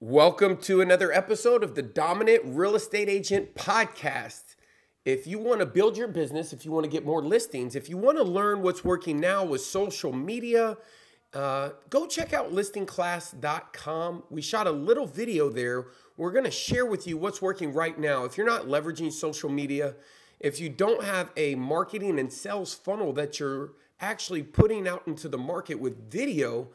Welcome to another episode of the Dominant Real Estate Agent Podcast. If you want to build your business, if you want to get more listings, if you want to learn what's working now with social media, uh, go check out listingclass.com. We shot a little video there. We're going to share with you what's working right now. If you're not leveraging social media, if you don't have a marketing and sales funnel that you're actually putting out into the market with video,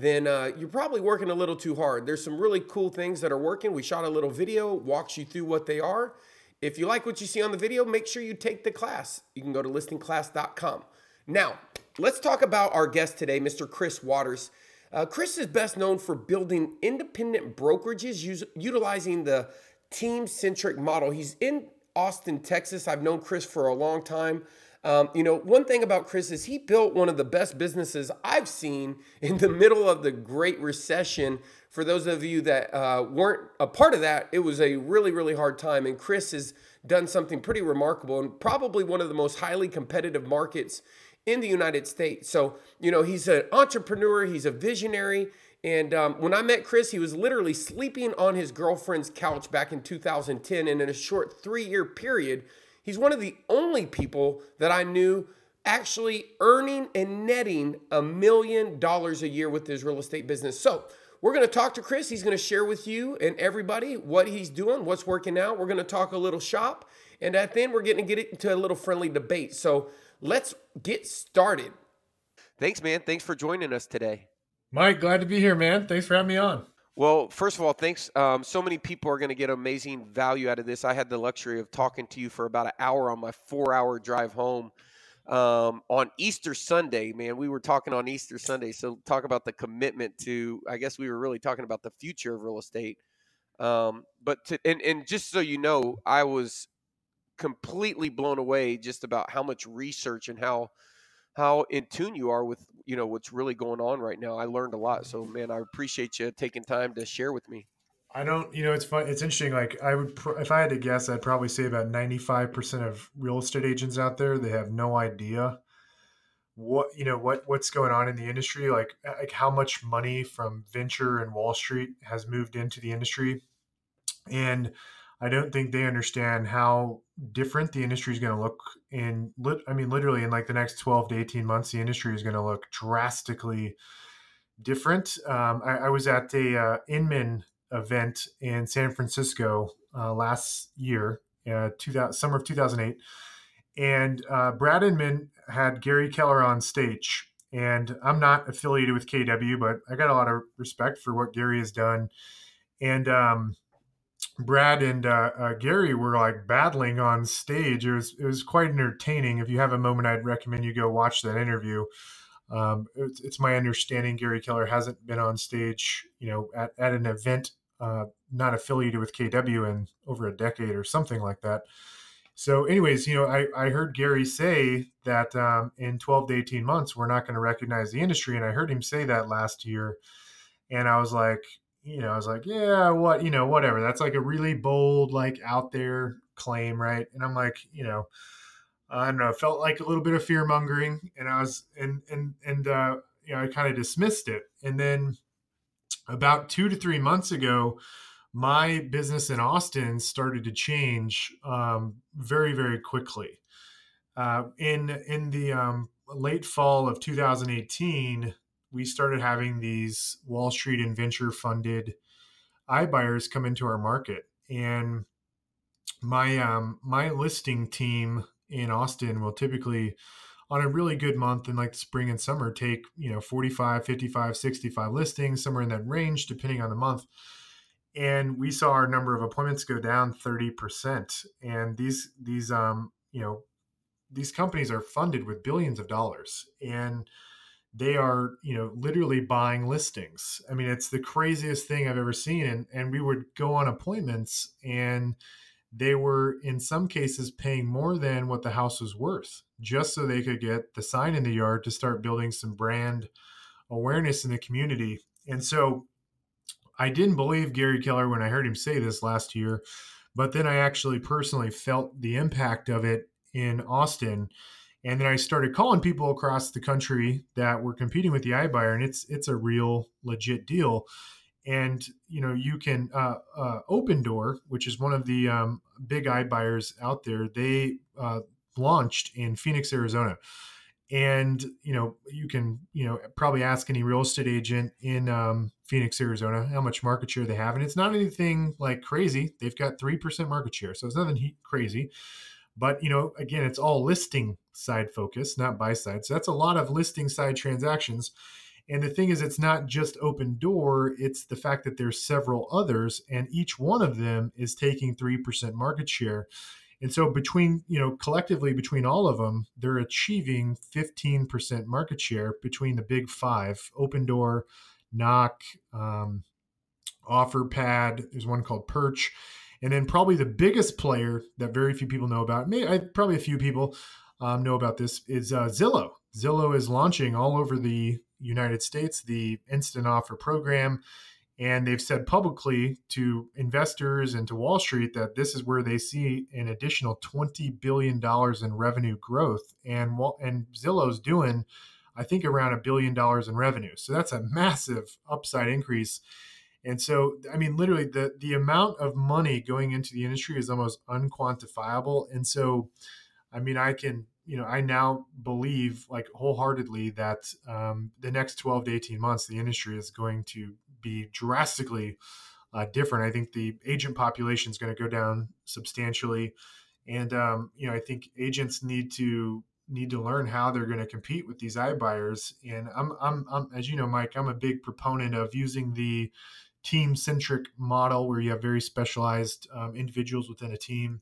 then uh, you're probably working a little too hard. There's some really cool things that are working. We shot a little video, walks you through what they are. If you like what you see on the video, make sure you take the class. You can go to listingclass.com. Now, let's talk about our guest today, Mr. Chris Watters. Uh, Chris is best known for building independent brokerages use, utilizing the team centric model. He's in Austin, Texas. I've known Chris for a long time. Um, you know, one thing about Chris is he built one of the best businesses I've seen in the middle of the Great Recession. For those of you that uh, weren't a part of that, it was a really, really hard time. And Chris has done something pretty remarkable and probably one of the most highly competitive markets in the United States. So, you know, he's an entrepreneur, he's a visionary. And um, when I met Chris, he was literally sleeping on his girlfriend's couch back in 2010. And in a short three year period, He's one of the only people that I knew actually earning and netting a million dollars a year with his real estate business. So, we're going to talk to Chris. He's going to share with you and everybody what he's doing, what's working out. We're going to talk a little shop. And at the end, we're getting to get into a little friendly debate. So let's get started. Thanks, man. Thanks for joining us today. Mike, glad to be here, man. Thanks for having me on. Well, first of all, thanks. Um, so many people are going to get amazing value out of this. I had the luxury of talking to you for about an hour on my four hour drive home um, on Easter Sunday. Man, we were talking on Easter Sunday. So, talk about the commitment to, I guess we were really talking about the future of real estate. Um, but, to, and, and just so you know, I was completely blown away just about how much research and how how in tune you are with you know what's really going on right now. I learned a lot. So man, I appreciate you taking time to share with me. I don't, you know, it's fun. It's interesting. Like I would, if I had to guess, I'd probably say about ninety-five percent of real estate agents out there they have no idea what you know what what's going on in the industry. Like like how much money from venture and Wall Street has moved into the industry, and I don't think they understand how different the industry is going to look in. I mean, literally in like the next 12 to 18 months, the industry is going to look drastically different. Um, I, I, was at a uh, Inman event in San Francisco uh, last year, uh, 2000, summer of 2008, and uh, Brad Inman had Gary Keller on stage. And I'm not affiliated with KW, but I got a lot of respect for what Gary has done. And um, Brad and uh, uh, Gary were like battling on stage. It was it was quite entertaining. If you have a moment, I'd recommend you go watch that interview. Um, it's, it's, my understanding Gary Keller hasn't been on stage, you know, at, at an event uh, not affiliated with KW in over a decade or something like that. So, anyways, you know, I, I heard Gary say that um, in 12 to 18 months, we're not going to recognize the industry. And I heard him say that last year. And I was like, you know, I was like, yeah, what, you know, whatever. That's like a really bold, like out there claim, right? And I'm like, you know, I don't know, felt like a little bit of fear mongering, and I was, and and and uh, you know, I kind of dismissed it. And then about two to three months ago, my business in Austin started to change um, very, very quickly. Uh, in in the um, late fall of 2018, we started having these Wall Street and venture funded iBuyers come into our market. And my um, my listing team in Austin will typically on a really good month in like the spring and summer take you know 45 55 65 listings somewhere in that range depending on the month. And we saw our number of appointments go down 30% and these these um you know these companies are funded with billions of dollars. And they are you know literally buying listings. I mean it's the craziest thing i've ever seen and and we would go on appointments and they were in some cases paying more than what the house was worth just so they could get the sign in the yard to start building some brand awareness in the community. And so i didn't believe gary keller when i heard him say this last year but then i actually personally felt the impact of it in austin and then I started calling people across the country that were competing with the iBuyer, and it's it's a real legit deal. and you know you can uh, uh, Opendoor which is one of the um, big iBuyers out there they uh, launched in phoenix arizona. And you know you can you know probably ask any real estate agent in um, phoenix arizona how much market share they have. And it's not anything like crazy. They've got 3% market share so it's nothing crazy but you know again it's all listing side focus not buy side so that's a lot of listing side transactions and the thing is, it's not just Opendoor, it's the fact that there's several others, and each one of them is taking 3% market share. And so between, you know, collectively between all of them, they're achieving 15% market share between the big five, open door, Knock, um, OfferPad, there's one called Perch. And then probably the biggest player that very few people know about, maybe probably a few people um, know about this, is uh, Zillow. Zillow is launching all over the United States the instant offer program. And they've said publicly to investors and to Wall Street that this is where they see an additional $20 billion in revenue growth. And, and Zillow's doing, I think, around a billion dollars in revenue. So that's a massive upside increase. And so, I mean, literally, the, the amount of money going into the industry is almost unquantifiable. And so, I mean, I can you know, I now believe like wholeheartedly that um, the next 12 to 18 months, the industry is going to be drastically uh, different. I think the agent population is going to go down substantially. And, um, you know, I think agents need to need to learn how they're going to compete with these iBuyers. And I'm, I'm, I'm, as you know, Mike, I'm a big proponent of using the team centric model where you have very specialized um, individuals within a team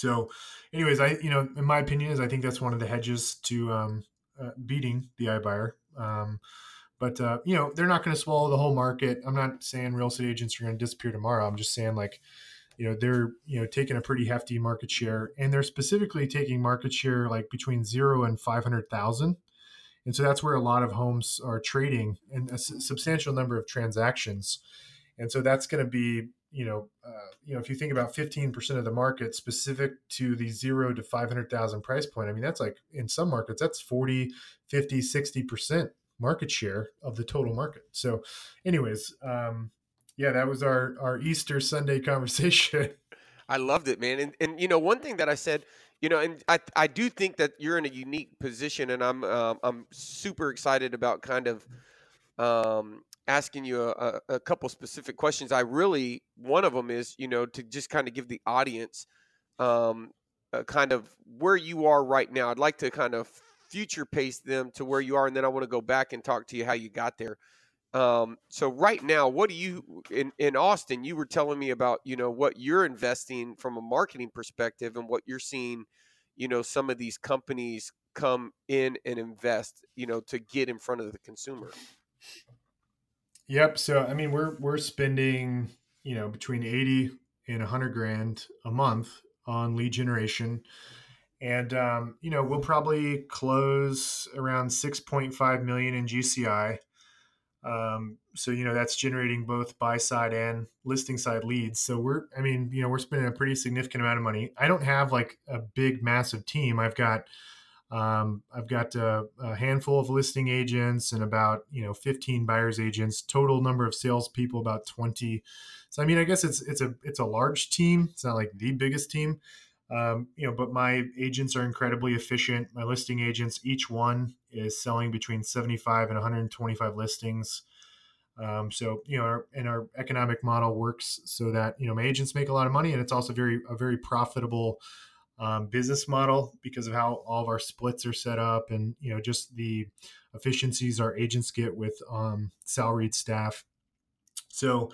so, anyways, I you know, in my opinion, is I think that's one of the hedges to um, uh, beating the iBuyer. Um, but uh, you know, they're not going to swallow the whole market. I'm not saying real estate agents are going to disappear tomorrow. I'm just saying like, you know, they're you know taking a pretty hefty market share, and they're specifically taking market share like between zero and five hundred thousand. And so that's where a lot of homes are trading and a substantial number of transactions. And so that's going to be you know, uh, you know, if you think about 15% of the market specific to the zero to 500,000 price point, I mean, that's like in some markets, that's 40, 50, 60% market share of the total market. So anyways, um, yeah, that was our, our Easter Sunday conversation. I loved it, man. And, and, you know, one thing that I said, you know, and I, I do think that you're in a unique position and I'm, um, I'm super excited about kind of, um, asking you a, a, couple specific questions. I really one of them is you know to just kind of give the audience um, kind of where you are right now. I'd like to kind of future pace them to where you are, and then I want to go back and talk to you how you got there. Um, so right now, what do you in in Austin? You were telling me about you know what you're investing from a marketing perspective and what you're seeing. You know some of these companies come in and invest. You know to get in front of the consumer. Yep. So I mean, we're we're spending you know between eighty and hundred grand a month on lead generation, and um, you know we'll probably close around six point five million in GCI. Um, so you know that's generating both buy side and listing side leads. So we're, I mean, you know, we're spending a pretty significant amount of money. I don't have like a big, massive team. I've got um, I've got a, a, handful of listing agents and about you know 15 buyers agents. Total number of salespeople about 20. So I mean, I guess it's it's a it's a large team. It's not like the biggest team, um, you know. But my agents are incredibly efficient. My listing agents, each one is selling between 75 and 125 listings. Um, so you know, our, and our economic model works so that you know my agents make a lot of money, and it's also very a very profitable um, business model because of how all of our splits are set up and you know just the efficiencies our agents get with um, salaried staff so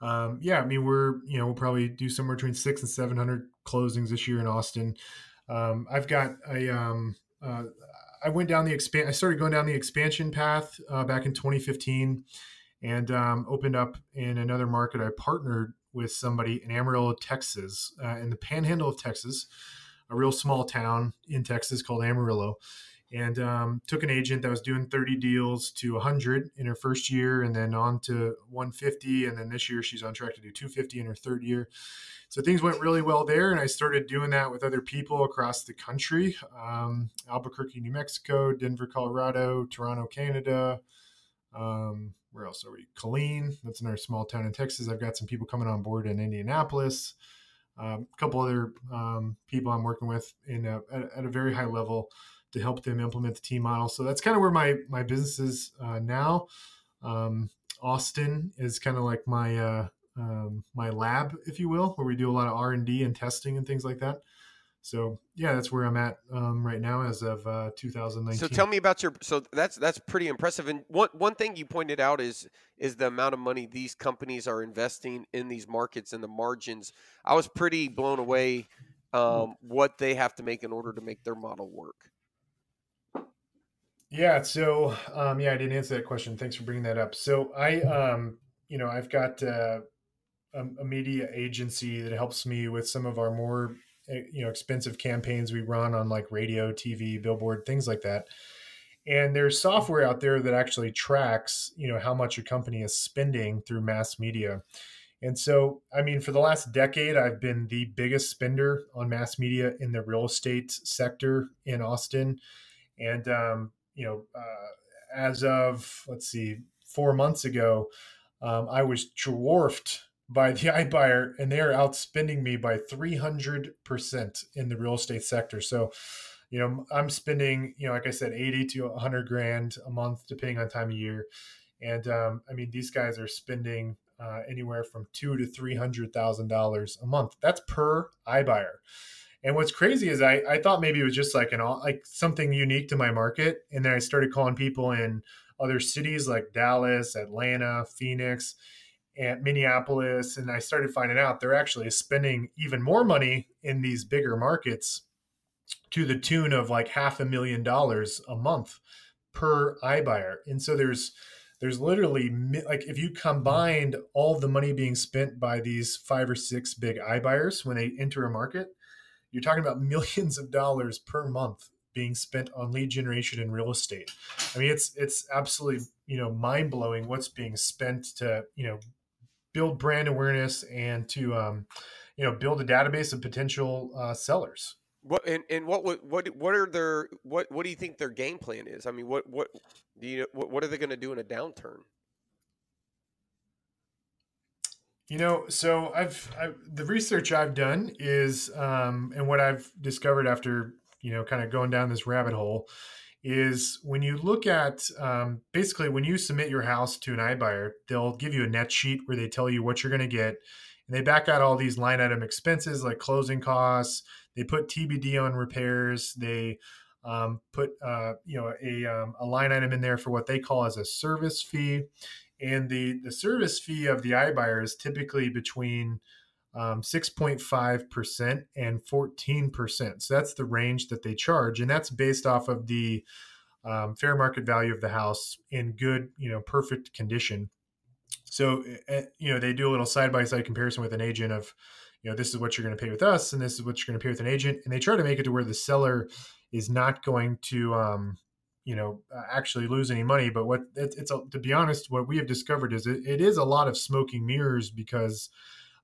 um, yeah i mean we're you know we'll probably do somewhere between six and seven hundred closings this year in austin um, i've got a um, uh, i went down the expand i started going down the expansion path uh, back in 2015 and um, opened up in another market. I partnered with somebody in amarillo texas uh, in the panhandle of texas a real small town in Texas called Amarillo, and um, took an agent that was doing 30 deals to 100 in her first year, and then on to 150, and then this year she's on track to do 250 in her third year. So things went really well there, and I started doing that with other people across the country: um, Albuquerque, New Mexico, Denver, Colorado, Toronto, Canada. Um, where else are we? Killeen that's another small town in Texas. I've got some people coming on board in Indianapolis. Um, a couple other um, people I'm working with in a, at, at, a very high level to help them implement the team model. So that's kind of where my my business is uh, now. Um, Austin is kind of like my uh, um, my lab, if you will, where we do a lot of R and D and testing and things like that. So yeah, that's where I'm at um, right now as of uh, 2019. So tell me about your. So that's that's pretty impressive. And one one thing you pointed out is is the amount of money these companies are investing in these markets and the margins. I was pretty blown away um, what they have to make in order to make their model work. Yeah. So um, yeah, I didn't answer that question. Thanks for bringing that up. So I um, you know I've got. Uh, a, a media agency that helps me with some of our more Eh, you know expensive campaigns we run on like radio tv billboard things like that and there's software out there that actually tracks you know how much a company is spending through mass media and so i mean for the last decade i've been the biggest spender on mass media in the real estate sector in austin and um, you know uh, as of let's see four months ago um, i was dwarfed by the iBuyer, and they are outspending me by 300% in the real estate sector. So, you know, I'm spending, you know, like I said, 80 to 100 grand a month, depending on time of year. And um, I mean, these guys are spending uh, anywhere from two to three hundred thousand dollars a month. That's per iBuyer. And what's crazy is I, I thought maybe it was just like an like something unique to my market, and then I started calling people in other cities like Dallas, Atlanta, Phoenix, and Minneapolis, and I started finding out they're actually spending even more money in these bigger markets to the tune of like half a million dollars a month per iBuyer. And so there's there's literally like if you combined all the money being spent by these five or six big iBuyers when they enter a market, you're talking about millions of dollars per month being spent on lead generation in real estate. I mean, it's it's absolutely you know mind blowing what's being spent to you know build brand awareness and to um, you know build a database of potential uh, sellers. What and, and what what what are their what what do you think their game plan is? I mean, what what do you what, what are they going to do in a downturn? You know, so I've, I've the research I've done is, um, and what I've discovered after you know, kind of going down this rabbit hole, is when you look at um, basically when you submit your house to an iBuyer, they'll give you a net sheet where they tell you what you're going to get, and they back out all these line item expenses like closing costs. They put TBD on repairs. They um, put uh, you know a, um, a line item in there for what they call as a service fee, and the the service fee of the iBuyer is typically between um, 6.5% and 14%. So that's the range that they charge. And that's based off of the um, fair market value of the house in good, you know, perfect condition. So, uh, you know, they do a little side by side comparison with an agent of, you know, this is what you're going to pay with us and this is what you're going to pay with an agent. And they try to make it to where the seller is not going to, um, you know, actually lose any money. But what it, it's, a, to be honest, what we have discovered is it, it is a lot of smoking mirrors because,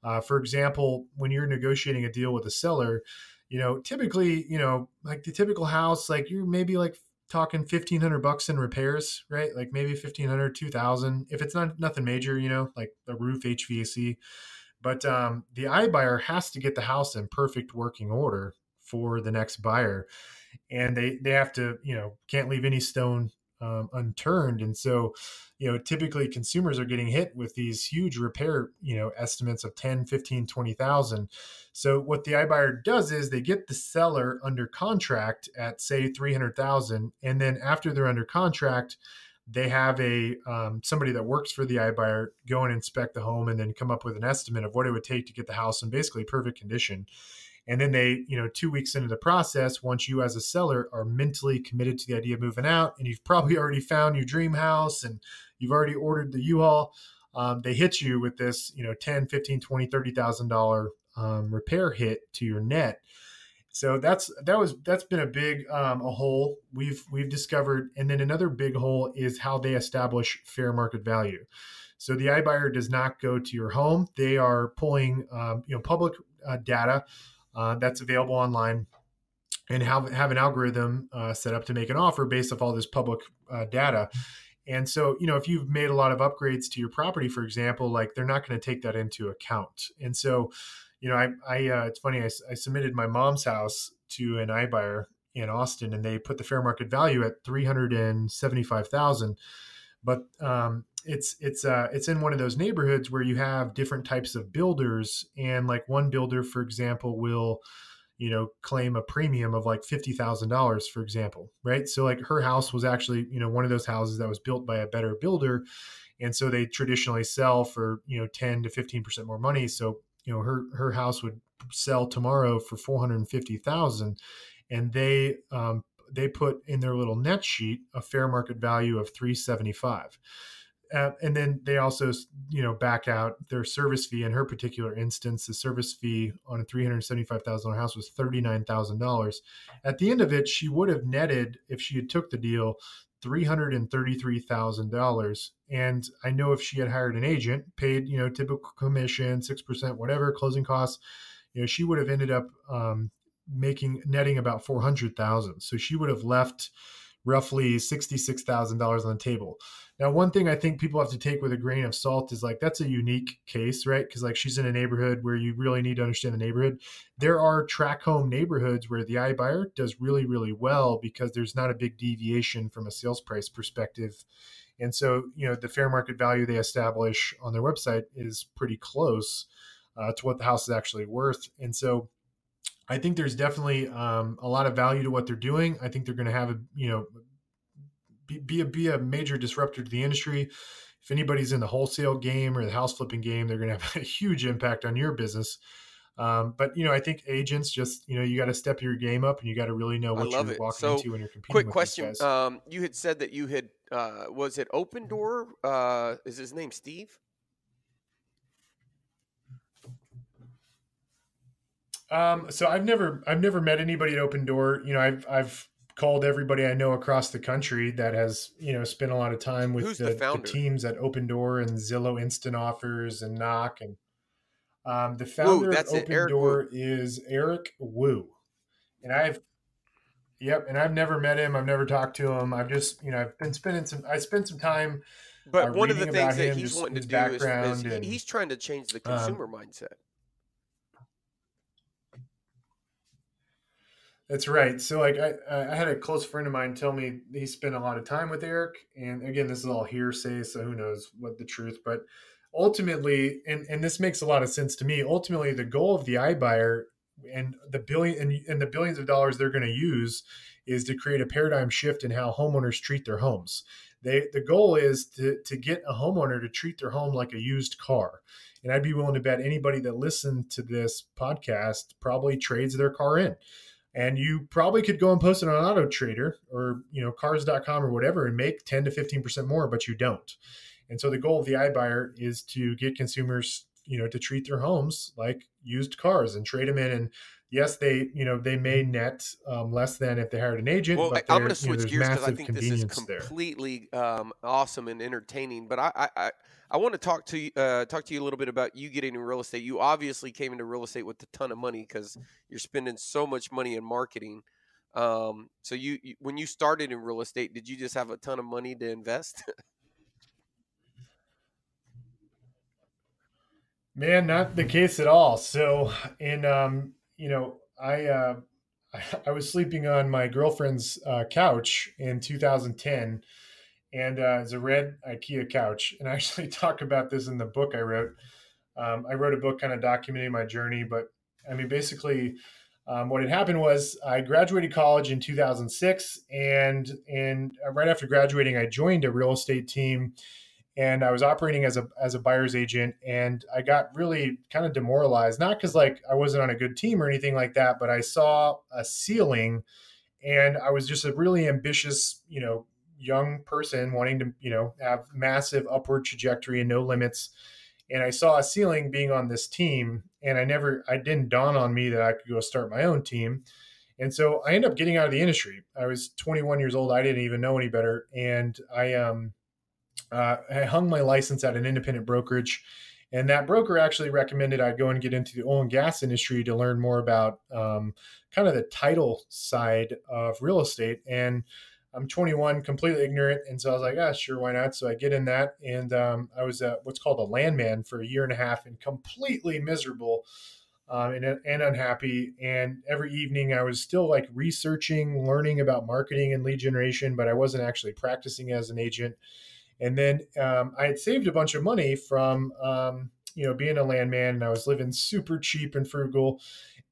uh, for example, when you're negotiating a deal with a seller, you know, typically, you know, like the typical house, like you're maybe like talking 1500 bucks in repairs, right? Like maybe 1500, 2000. If it's not nothing major, you know, like the roof, HVAC. But um, the iBuyer has to get the house in perfect working order for the next buyer. And they, they have to, you know, can't leave any stone um, unturned. And so, you know, typically consumers are getting hit with these huge repair, you know, estimates of 10, 15, 20,000. So what the iBuyer does is they get the seller under contract at say 300,000. And then after they're under contract, they have a um, somebody that works for the iBuyer go and inspect the home and then come up with an estimate of what it would take to get the house in basically perfect condition. And then they you know two weeks into the process once you as a seller are mentally committed to the idea of moving out and you've probably already found your dream house and you've already ordered the u-haul um, they hit you with this you know 10 15 20 30 thousand dollar um, repair hit to your net so that's that was that's been a big um, a hole we've we've discovered and then another big hole is how they establish fair market value so the iBuyer does not go to your home they are pulling um, you know public uh, data uh, that's available online and have, have an algorithm uh, set up to make an offer based off all this public uh, data. And so, you know, if you've made a lot of upgrades to your property, for example, like they're not going to take that into account. And so, you know, I, I uh, it's funny, I, I submitted my mom's house to an iBuyer in Austin, and they put the fair market value at three hundred and seventy-five thousand. But um, it's it's uh, it's in one of those neighborhoods where you have different types of builders, and like one builder, for example, will you know claim a premium of like $50,000 for example right so like her house was actually you know one of those houses that was built by a better builder and so they traditionally sell for you know 10 to 15% more money so you know her her house would sell tomorrow for 450,000 and they um, they put in their little net sheet a fair market value of 375 uh, and then they also, you know, back out their service fee. In her particular instance, the service fee on a three hundred seventy-five thousand dollar house was thirty-nine thousand dollars. At the end of it, she would have netted if she had took the deal three hundred and I know if she had hired an agent, paid you know typical commission, six percent, whatever closing costs, you know, she would have ended up um, making netting about four hundred thousand. So she would have left roughly sixty-six thousand dollars on the table now, one thing I think people have to take with a grain of salt is like that's a unique case, right? Because like she's in a neighborhood where you really need to understand the neighborhood. There are track home neighborhoods where the iBuyer does really, really well because there's not a big deviation from a sales price perspective. And so, you know, the fair market value they establish on their website is pretty close uh, to what the house is actually worth. And so, I think there's definitely um, a lot of value to what they're doing. I think they're going to have a you know be, be a be a major disruptor to the industry. If anybody's in the wholesale game or the house flipping game, they're going to have a huge impact on your business. Um, but you know, I think agents just you know you got to step your game up and you got to really know what you're it. walking so, into when you're competing. Quick question: um, You had said that you had uh, was it Opendoor? Uh, is his name Steve? Um, so I've never I've never met anybody at Opendoor. You know, I've I've called everybody I know across the country that has you know spent a lot of time with the, the, the, teams at Opendoor and Zillow Instant Offers and Knock and um, the founder Woo, of Opendoor is Eric Wu, and I've yep, and I've never met him. I've never talked to him. I've just you know I've been spending some I spent some time. But uh, one of the things that him, he's wanting to do is, is he, and, he's trying to change the um, consumer um, mindset. That's right. So like I, I had a close friend of mine tell me he spent a lot of time with Eric, and again, this is all hearsay, so who knows what the truth. But ultimately, and and this makes a lot of sense to me. Ultimately, the goal of the iBuyer and the billion and, and the billions of dollars they're going to use is to create a paradigm shift in how homeowners treat their homes. They the goal is to to get a homeowner to treat their home like a used car. And I'd be willing to bet anybody that listened to this podcast probably trades their car in and you probably could go and post it on auto trader or you know cars.com or whatever and make 10 to 15% more but you don't. And so the goal of the ibuyer is to get consumers you know to treat their homes like used cars and trade them in and yes they you know they may net um, less than if they hired an agent well i'm going to switch you know, gears because i think this is completely um, awesome and entertaining but i i I want to talk to you, uh, talk to you a little bit about you getting in real estate. You obviously came into real estate with a ton of money because you're spending so much money in marketing. Um, so you, you, when you started in real estate, did you just have a ton of money to invest? Man, not the case at all. So, in um, you know, I uh, I was sleeping on my girlfriend's uh, couch in 2010 and uh, it's a red IKEA couch. And I actually talk about this in the book I wrote. Um, I wrote a book kind of documenting my journey, but I mean, basically, um, what had happened was I graduated college in 2006, and and uh, right after graduating, I joined a real estate team, and I was operating as a as a buyer's agent, and I got really kind of demoralized, not because like I wasn't on a good team or anything like that, but I saw a ceiling, and I was just a really ambitious, you know, young person wanting to, you know, have massive upward trajectory and no limits. And I saw a ceiling being on this team, and I never, I didn't dawn on me that I could go start my own team. And so I ended up getting out of the industry. I was 21 years old. I didn't even know any better. And I, um, uh, I hung my license at an independent brokerage. And that broker actually recommended I go and get into the oil and gas industry to learn more about um, kind of the title side of real estate. And I'm 21, completely ignorant, and so I was like, ah, sure, why not? So I get in that, and um, I was a, what's called a landman for a year and a half, and completely miserable um, and, and unhappy. And every evening, I was still like researching, learning about marketing and lead generation, but I wasn't actually practicing as an agent. And then um, I had saved a bunch of money from um, you know being a landman, and I was living super cheap and frugal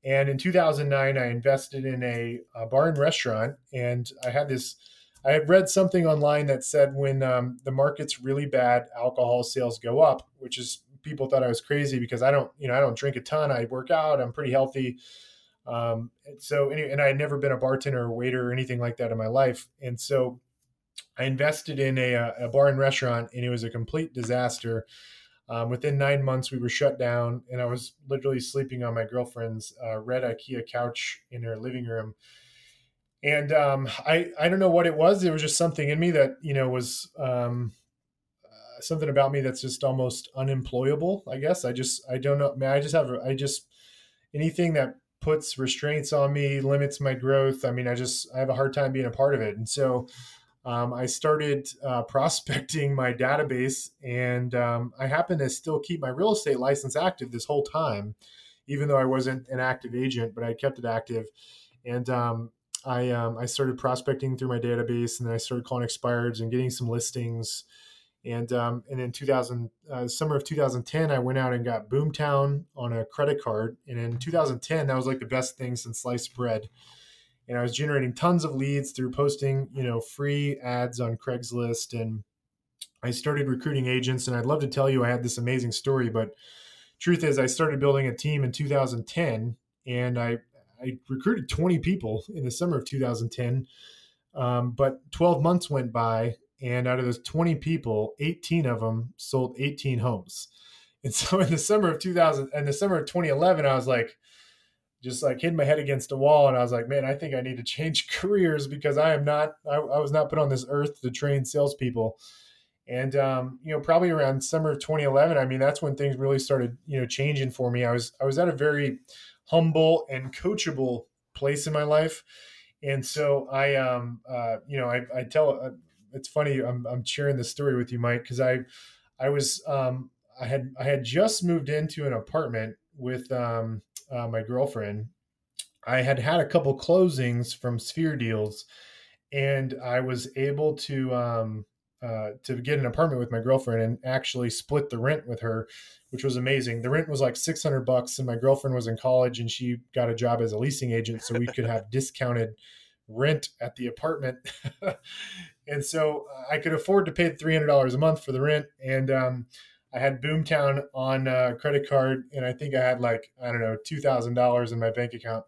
and in 2009, I invested in a, a bar and restaurant, and I had this. I had read something online that said when um, the market's really bad, alcohol sales go up, which is people thought I was crazy because I don't, you know, I don't drink a ton. I work out. I'm pretty healthy. Um, so, and I had never been a bartender or waiter or anything like that in my life. And so I invested in a, a bar and restaurant, and it was a complete disaster. Um, within nine months, we were shut down, and I was literally sleeping on my girlfriend's uh, red IKEA couch in her living room. And um, I I don't know what it was. It was just something in me that you know was um, uh, something about me that's just almost unemployable. I guess I just I don't know. Man, I just have I just anything that puts restraints on me limits my growth. I mean, I just I have a hard time being a part of it, and so um, I started uh, prospecting my database, and um, I happen to still keep my real estate license active this whole time, even though I wasn't an active agent, but I kept it active. And um, I um, I started prospecting through my database, and then I started calling expireds and getting some listings. And um, and in 2000, uh, summer of 2010, I went out and got Boomtown on a credit card. And in 2010, that was like the best thing since sliced bread and I was generating tons of leads through posting, you know, free ads on Craigslist and I started recruiting agents and I'd love to tell you I had this amazing story, but truth is I started building a team in 2010 and I I recruited 20 people in the summer of 2010. Um, but 12 months went by and out of those 20 people, 18 of them sold 18 homes. And so in the summer of 2000 and the summer of 2011, I was like, just like hit my head against a wall and I was like, man, I think I need to change careers because I am not, I, I was not put on this earth to train salespeople. And, um, you know, probably around summer of 2011, I mean, that's when things really started, you know, changing for me. I was, I was at a very humble and coachable place in my life. And so I, um, uh, you know, I, I tell, uh, it's funny. I'm, I'm sharing this story with you, Mike, cause I, I was, um, I had, I had just moved into an apartment with, um, uh, my girlfriend, I had had a couple closings from Sphere deals, and I was able to um, uh, to get an apartment with my girlfriend and actually split the rent with her, which was amazing. The rent was like six hundred bucks, and my girlfriend was in college and she got a job as a leasing agent, so we could have discounted rent at the apartment. and so I could afford to pay three hundred dollars a month for the rent, and um, I had Boomtown on a credit card, and I think I had like I don't know two thousand dollars in my bank account.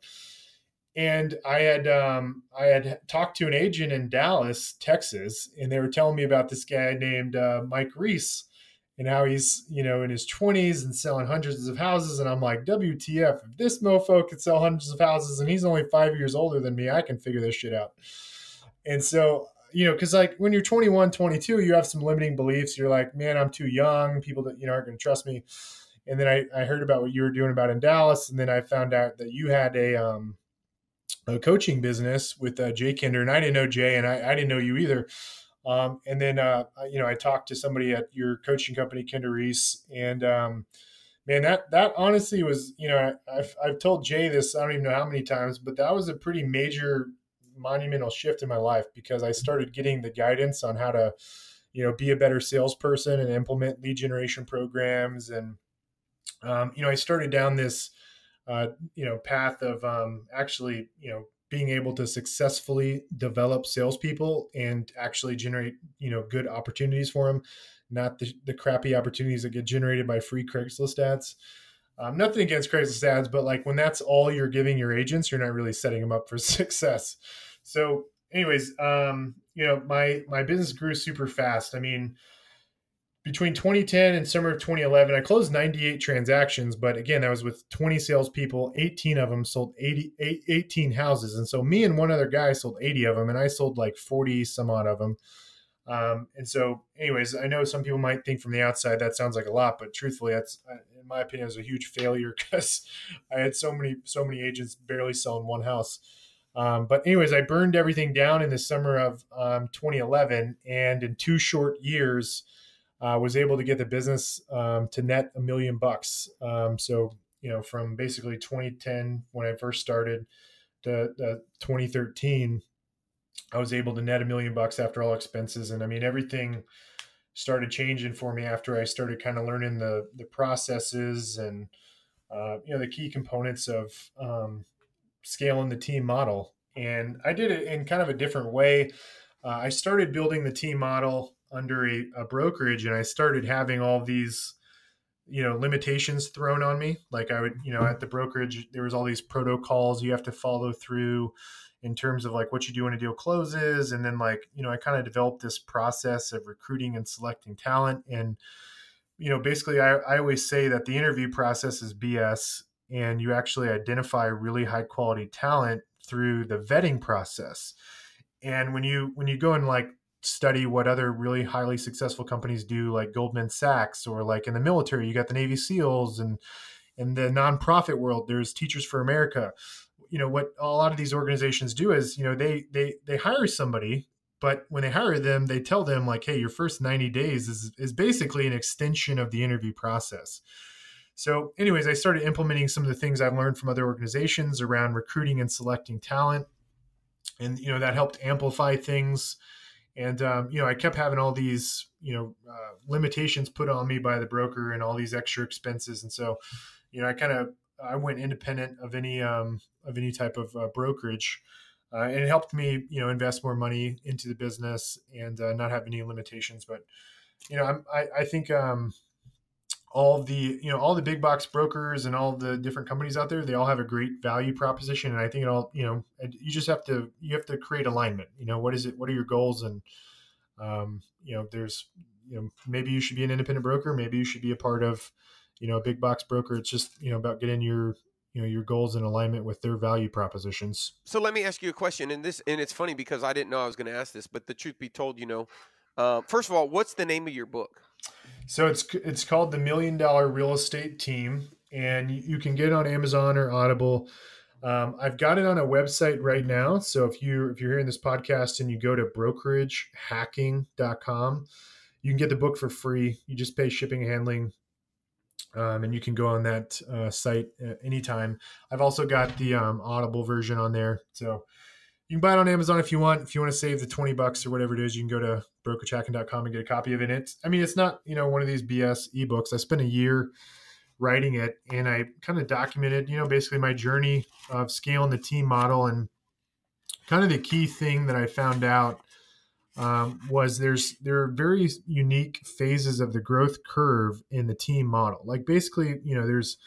And I had um, I had talked to an agent in Dallas, Texas, and they were telling me about this guy named uh, Mike Reese and how he's you know in his 20s and selling hundreds of houses and i'm like wtf if this mofo could sell hundreds of houses and he's only five years older than me i can figure this shit out and so you know, because like when you're 21, 22, you have some limiting beliefs. You're like, man, I'm too young. People that you know aren't going to trust me. And then I, I heard about what you were doing about in Dallas, and then I found out that you had a um, a coaching business with uh, Jay Kinder, and I didn't know Jay, and I, I didn't know you either. Um, and then uh, you know I talked to somebody at your coaching company, Kinder Reese, and um, man, that that honestly was you know I've I've told Jay this I don't even know how many times, but that was a pretty major monumental shift in my life because I started getting the guidance on how to, you know, be a better salesperson and implement lead generation programs. And, um, you know, I started down this, uh, you know, path of um, actually, you know, being able to successfully develop salespeople and actually generate, you know, good opportunities for them, not the, the crappy opportunities that get generated by free Craigslist ads. Um, nothing against Craigslist ads, but like when that's all you're giving your agents, you're not really setting them up for success. So, anyways, um, you know, my my business grew super fast. I mean, between 2010 and summer of 2011, I closed 98 transactions, but again, that was with 20 salespeople. 18 of them sold 80, 18 houses, and so me and one other guy sold 80 of them, and I sold like 40 some odd of them. Um, and so, anyways, I know some people might think from the outside that sounds like a lot, but truthfully, that's in my opinion, was a huge failure because I had so many so many agents barely selling one house. Um, but anyways, I burned everything down in the summer of um, 2011, and in two short years, uh, was able to get the business um, to net a million bucks. Um, so you know, from basically 2010 when I first started to uh, 2013, I was able to net a million bucks after all expenses, and I mean everything started changing for me after I started kind of learning the the processes and uh, you know the key components of um, scaling the team model. And I did it in kind of a different way. Uh, I started building the team model under a, a, brokerage, and I started having all these, you know, limitations thrown on me. Like I would, you know, at the brokerage, there was all these protocols you have to follow through in terms of like what you do when a deal closes, and then like you know, I kind of developed this process of recruiting and selecting talent and you know basically I, I always say that the interview process is bs and you actually identify really high quality talent through the vetting process. And when you when you go and like study what other really highly successful companies do like goldman sachs or like in the military you got the navy seals and in the nonprofit world there's teachers for america. You know what a lot of these organizations do is you know they they they hire somebody but when they hire them they tell them like hey your first 90 days is is basically an extension of the interview process so, anyways, I started implementing some of the things I've learned from other organizations around recruiting and selecting talent, and you know that helped amplify things. And um, you know, I kept having all these you know uh, limitations put on me by the broker and all these extra expenses, and so you know, I kind of I went independent of any um, of any type of uh, brokerage. Uh, and it helped me, you know, invest more money into the business and uh, not have any limitations. But you know, I'm, I, I think um, all the you know all the big box brokers and all the different companies out there they all have a great value proposition. And i think it all you know you just have to you have to create alignment. You know what is it what are your goals? And um, you know there's you know maybe you should be an independent broker. Maybe you should be a part of you know a big box broker. It's just you know about getting your you know your goals in alignment with their value propositions. So let me ask you a question. And this and it's funny because i didn't know i was going to ask this but the truth be told you know uh, first of all what's the name of your book so it's it's called the Million Dollar Real Estate Team, and you can get it on Amazon or Audible. Um, I've got it on a website right now. So if you if you're hearing this podcast and you go to brokeragehacking.com, you can get the book for free. You just pay shipping and handling, um, and you can go on that uh, site anytime. I've also got the um, Audible version on there. So you can buy it on Amazon if you want. If you want to save the 20 bucks or whatever it is, you can go to brokeragehacking.com and get a copy of it. It's, I mean, it's not, you know, one of these BS ebooks. I spent a year writing it and I kind of documented, you know, basically my journey of scaling the team model. And kind of the key thing that I found out um, was there's, there are very unique phases of the growth curve in the team model. Like basically, you know, there's,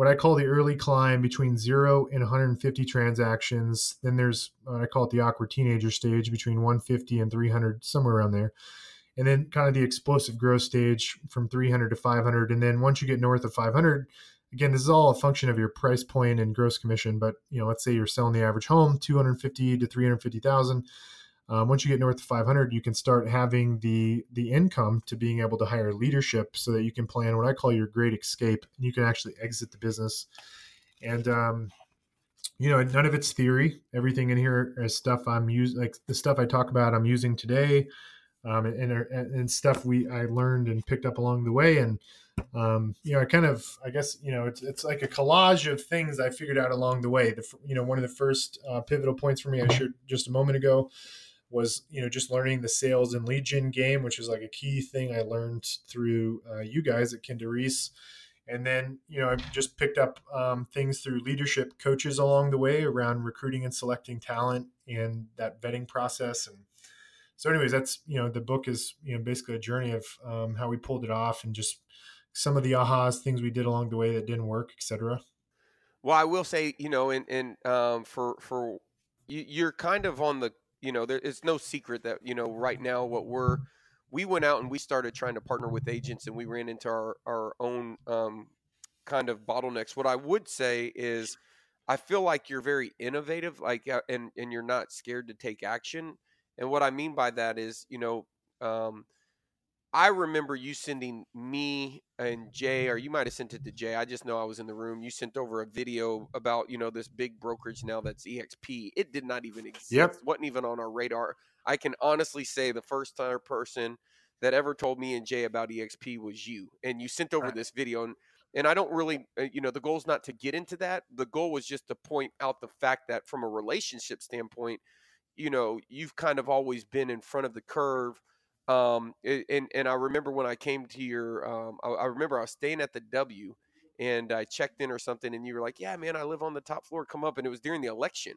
what I call the early climb between zero and 150 transactions. Then there's I call it the awkward teenager stage between 150 and 300, somewhere around there. And then kind of the explosive growth stage from 300 to 500. And then once you get north of 500, again, this is all a function of your price point and gross commission. But you know, let's say you're selling the average home 250 to 350,000 um, once you get north of 500 you can start having the the income to being able to hire leadership so that you can plan what i call your great escape and you can actually exit the business. And um, you know none of it's theory. Everything in here is stuff i'm using like the stuff i talk about i'm using today um, and, and, and stuff we i learned and picked up along the way. And um, you know i kind of i guess you know it's, it's like a collage of things i figured out along the way. The you know one of the first uh, pivotal points for me i shared just a moment ago was you know just learning the sales and lead gen game, which is like a key thing I learned through uh, you guys at Kinder Reese. And then you know I just picked up um, things through leadership coaches along the way around recruiting and selecting talent and that vetting process. And so, anyways, that's you know the book is you know basically a journey of um, how we pulled it off and just some of the ahas, things we did along the way that didn't work, etc. Well, I will say, you know, and and um, for for you, you're kind of on the you know, there, it's no secret that you know right now what we're we went out and we started trying to partner with agents and we ran into our our own um, kind of bottlenecks. What I would say is, I feel like you're very innovative, like uh, and and you're not scared to take action. And what I mean by that is, you know, um, I remember you sending me and Jay, or you might have sent it to Jay. I just know I was in the room. You sent over a video about you know this big brokerage now that's EXP. It did not even exist. Yep. wasn't even on our radar. I can honestly say the first time person that ever told me and Jay about EXP was you, and you sent over Right. this video. And and I don't really, uh, you know, the goal's not to get into that. The goal was just to point out the fact that from a relationship standpoint, you know, you've kind of always been in front of the curve. Um, and and I remember when I came to your, um, I, I remember I was staying at the W, and I checked in or something, and you were like, "Yeah, man, I live on the top floor. Come up." And it was during the election,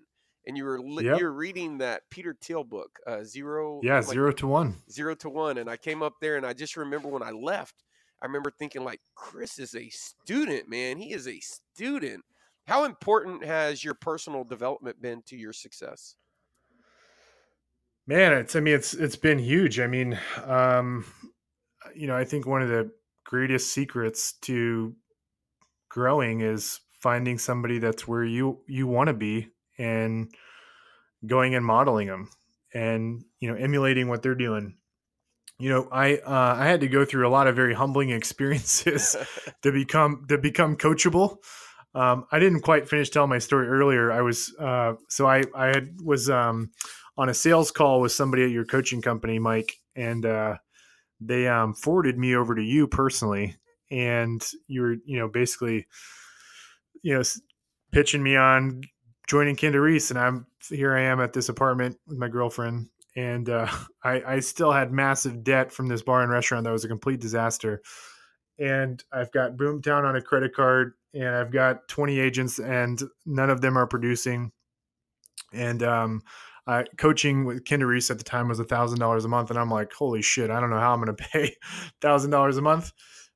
and you were li- Yep. you were reading that Peter Thiel book, uh, Zero. Yeah, like, zero to one. zero to one and i came up there and i just remember when i left i remember thinking like chris is a student man he is a student how important has your personal development been to your success Man, it's I mean it's it's been huge. I mean, um, you know, I think one of the greatest secrets to growing is finding somebody that's where you you want to be and going and modeling them and you know emulating what they're doing. You know, I uh, I had to go through a lot of very humbling experiences to become to become coachable. Um, I didn't quite finish telling my story earlier. I was uh, so I I had, was um, on a sales call with somebody at your coaching company, Mike, and uh, they um, forwarded me over to you personally, and you were you know basically you know pitching me on joining Kinder Reese, and I'm here. I am at this apartment with my girlfriend, and uh, I, I still had massive debt from this bar and restaurant that was a complete disaster. And I've got Boomtown on a credit card, and I've got 20 agents, and none of them are producing. And um, uh, coaching with Kinder Reese at the time was a thousand dollars a month, and I'm like, holy shit, I don't know how I'm going to pay thousand dollars a month.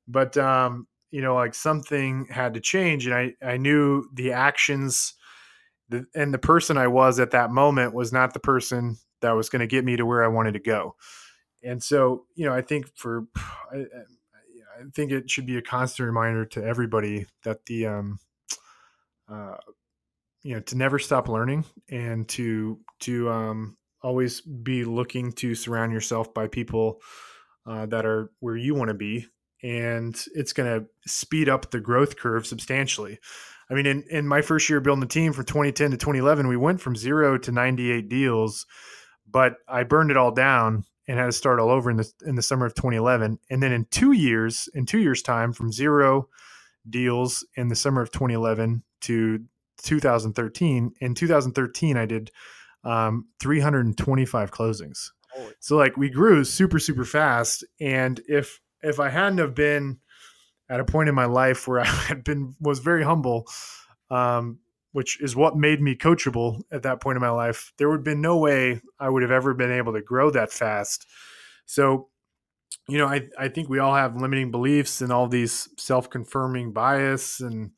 But um, you know, like something had to change, and I I knew the actions, the, and the person I was at that moment was not the person that was going to get me to where I wanted to go. And so, you know, I think for I, I I think it should be a constant reminder to everybody that the um, uh, you know to never stop learning and to to um, always be looking to surround yourself by people uh, that are where you want to be and it's going to speed up the growth curve substantially. I mean in, in my first year building the team from 2010 to 2011 we went from zero to 98 deals but i burned it all down and had to start all over in the in the summer of 2011 and then in two years in two years time from zero deals in the summer of 2011 to 2013 in 2013 i did um, 325 closings. Holy- so like we grew super super fast and if if i hadn't have been at a point in my life where i had been was very humble um, which is what made me coachable at that point in my life there would have been no way i would have ever been able to grow that fast. So you know i, I think we all have limiting beliefs and all these self-confirming bias and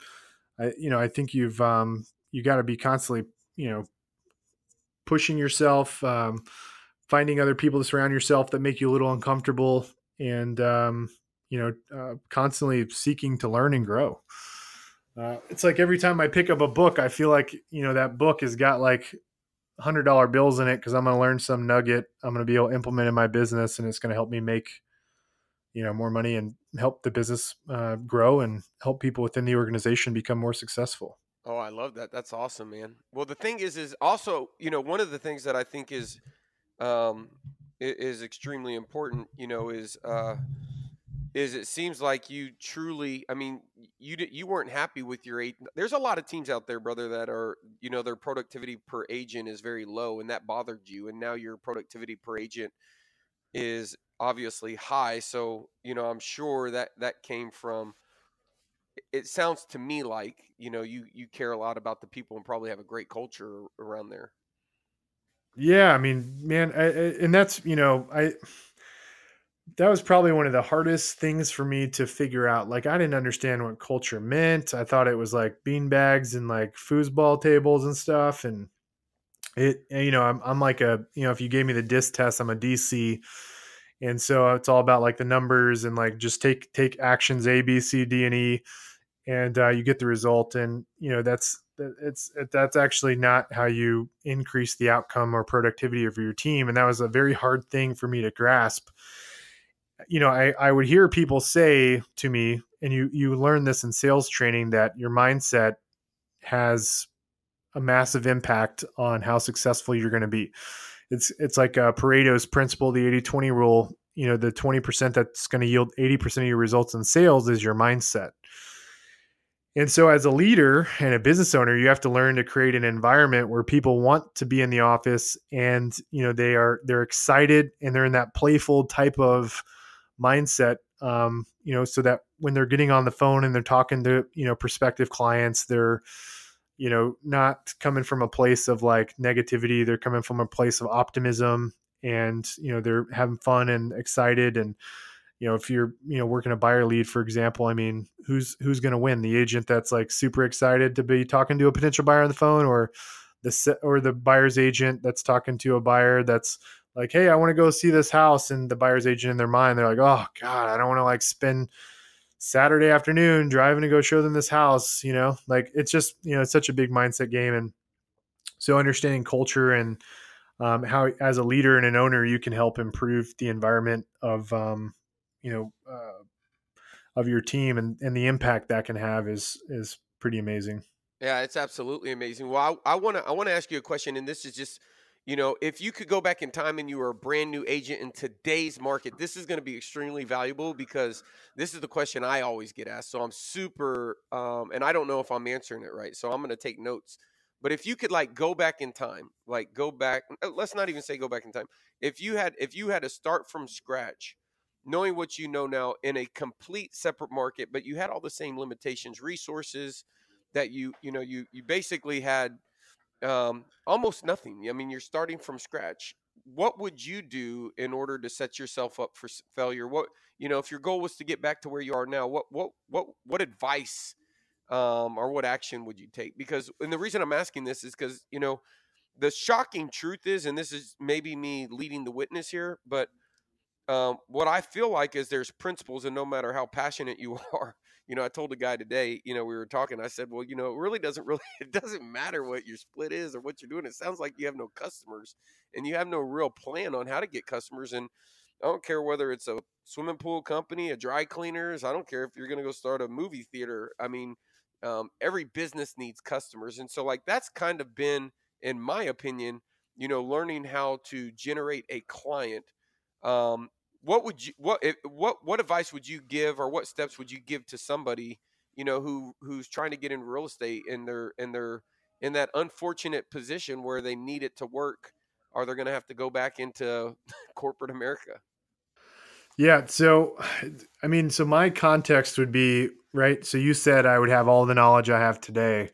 i you know i think you've um, you got to be constantly you know pushing yourself um, finding other people to surround yourself that make you a little uncomfortable and um, you know uh, constantly seeking to learn and grow. Uh, it's like every time i pick up a book i feel like you know that book has got like hundred dollar bills in it because i'm going to learn some nugget i'm going to be able to implement in my business and it's going to help me make you know more money and help the business uh, grow and help people within the organization become more successful Oh, I love that. That's awesome, man. Well, the thing is, is also, you know, one of the things that I think is, um, is extremely important, you know, is, uh, is it seems like you truly, I mean, you you weren't happy with your eight. There's a lot of teams out there, brother, that are, you know, their productivity per agent is very low, and that bothered you, and now your productivity per agent is obviously high. So, you know, I'm sure that that came from it sounds to me like you know you you care a lot about the people and probably have a great culture around there Yeah, I mean, man, I, and that's you know, I that was probably one of the hardest things for me to figure out. Like, I didn't understand what culture meant. I thought it was like bean bags and like foosball tables and stuff. And it, and, you know, I'm I'm like a you know, if you gave me the disc test, I'm a DC, and so it's all about like the numbers and like just take take actions A, B, C, D, and E, and uh, you get the result. And you know, that's that- it's that's actually not how you increase the outcome or productivity of your team and that was a very hard thing for me to grasp you know, I, I would hear people say to me, and you you learn this in sales training that your mindset has a massive impact on how successful you're going to be. It's it's like uh, Pareto's principle, the 80-20 rule. You know, the 20% that's going to yield 80% of your results in sales is your mindset. And so as a leader and a business owner, you have to learn to create an environment where people want to be in the office and, you know, they are they're excited and they're in that playful type of mindset um, you know, so that when they're getting on the phone and they're talking to, you know, prospective clients, they're you know, not coming from a place of like negativity, they're coming from a place of optimism and, you know, they're having fun and excited and you know, if you're, you know, working a buyer lead, for example, I mean, who's who's going to win? The agent that's like super excited to be talking to a potential buyer on the phone, or the or the buyer's agent that's talking to a buyer that's like, hey, I want to go see this house, and the buyer's agent in their mind, they're like, oh god, I don't want to like spend Saturday afternoon driving to go show them this house. You know, like it's just you know it's such a big mindset game, and so understanding culture and um, how as a leader and an owner you can help improve the environment of um, you know uh, of your team and and the impact that can have is is pretty amazing. Yeah, it's absolutely amazing. Well, I want to I want to ask you a question, and this is just you know if you could go back in time and you were a brand new agent in today's market, this is going to be extremely valuable because this is the question I always get asked. So I'm super, um, and I don't know if I'm answering it right, so I'm going to take notes. But if you could like go back in time, like go back, uh, let's not even say go back in time. If you had if you had to start from scratch knowing what you know now in a complete separate market, but you had all the same limitations, resources that you you know you you basically had um, almost nothing. I mean, you're starting from scratch. What would you do in order to set yourself up for failure? What you know, if your goal was to get back to where you are now, what what what what advice um, or what action would you take? Because and the reason I'm asking this is because you know the shocking truth is, and this is maybe me leading the witness here, but um, what I feel like is there's principles, and no matter how passionate you are, you know, I told a guy today, you know, we were talking. I said, well, you know, it really doesn't really, it doesn't matter what your split is or what you're doing. It sounds like you have no customers, and you have no real plan on how to get customers. And I don't care whether it's a swimming pool company, a dry cleaners. I don't care if you're going to go start a movie theater. I mean, um, every business needs customers, and so like that's kind of been, in my opinion, you know, learning how to generate a client um, what would you what what what advice would you give or what steps would you give to somebody you know who who's trying to get in real estate and they're and they're in that unfortunate position where they need it to work are they're going to have to go back into corporate america? Yeah so i mean so my context would be right so you said i would have all the knowledge i have today.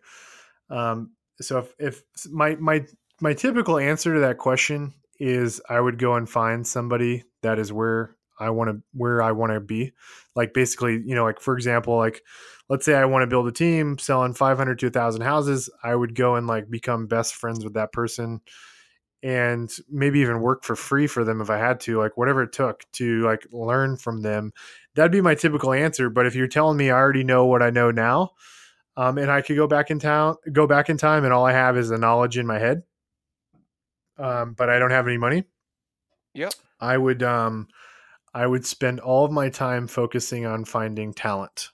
Um, so if, if my my my typical answer to that question is I would go and find somebody that is where I want to where I want to be. Like basically, you know, like for example, like let's say I want to build a team selling 500 to 1000 houses, I would go and like become best friends with that person and maybe even work for free for them if I had to, like whatever it took to like learn from them. That'd be my typical answer, but if you're telling me I already know what I know now, um, and I could go back in town, go back in time, and all I have is the knowledge in my head, um, but I don't have any money. Yep. I would um, I would spend all of my time focusing on finding talent.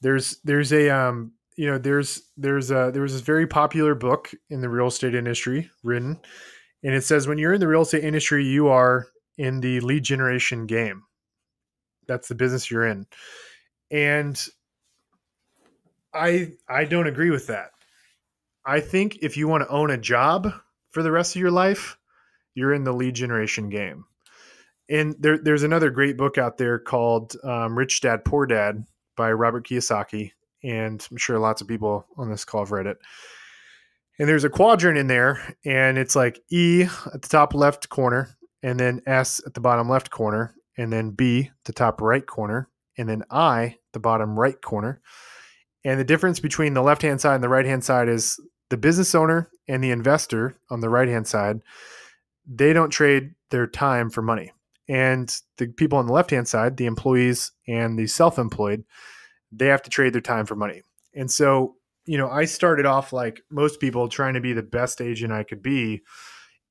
There's there's a um, you know there's there's a there was this very popular book in the real estate industry written, and it says when you're in the real estate industry, you are in the lead generation game. That's the business you're in, and I I don't agree with that. I think if you want to own a job, for the rest of your life, you're in the lead generation game. And there, there's another great book out there called um, Rich Dad Poor Dad by Robert Kiyosaki. And I'm sure lots of people on this call have read it. And there's a quadrant in there, and it's like E at the top left corner, and then S at the bottom left corner, and then B the top right corner, and then I at the bottom right corner. And the difference between the left hand side and the right hand side is the business owner and the investor on the right hand side, they don't trade their time for money. And the people on the left hand side, the employees and the self employed, they have to trade their time for money. And so, you know, I started off like most people trying to be the best agent I could be.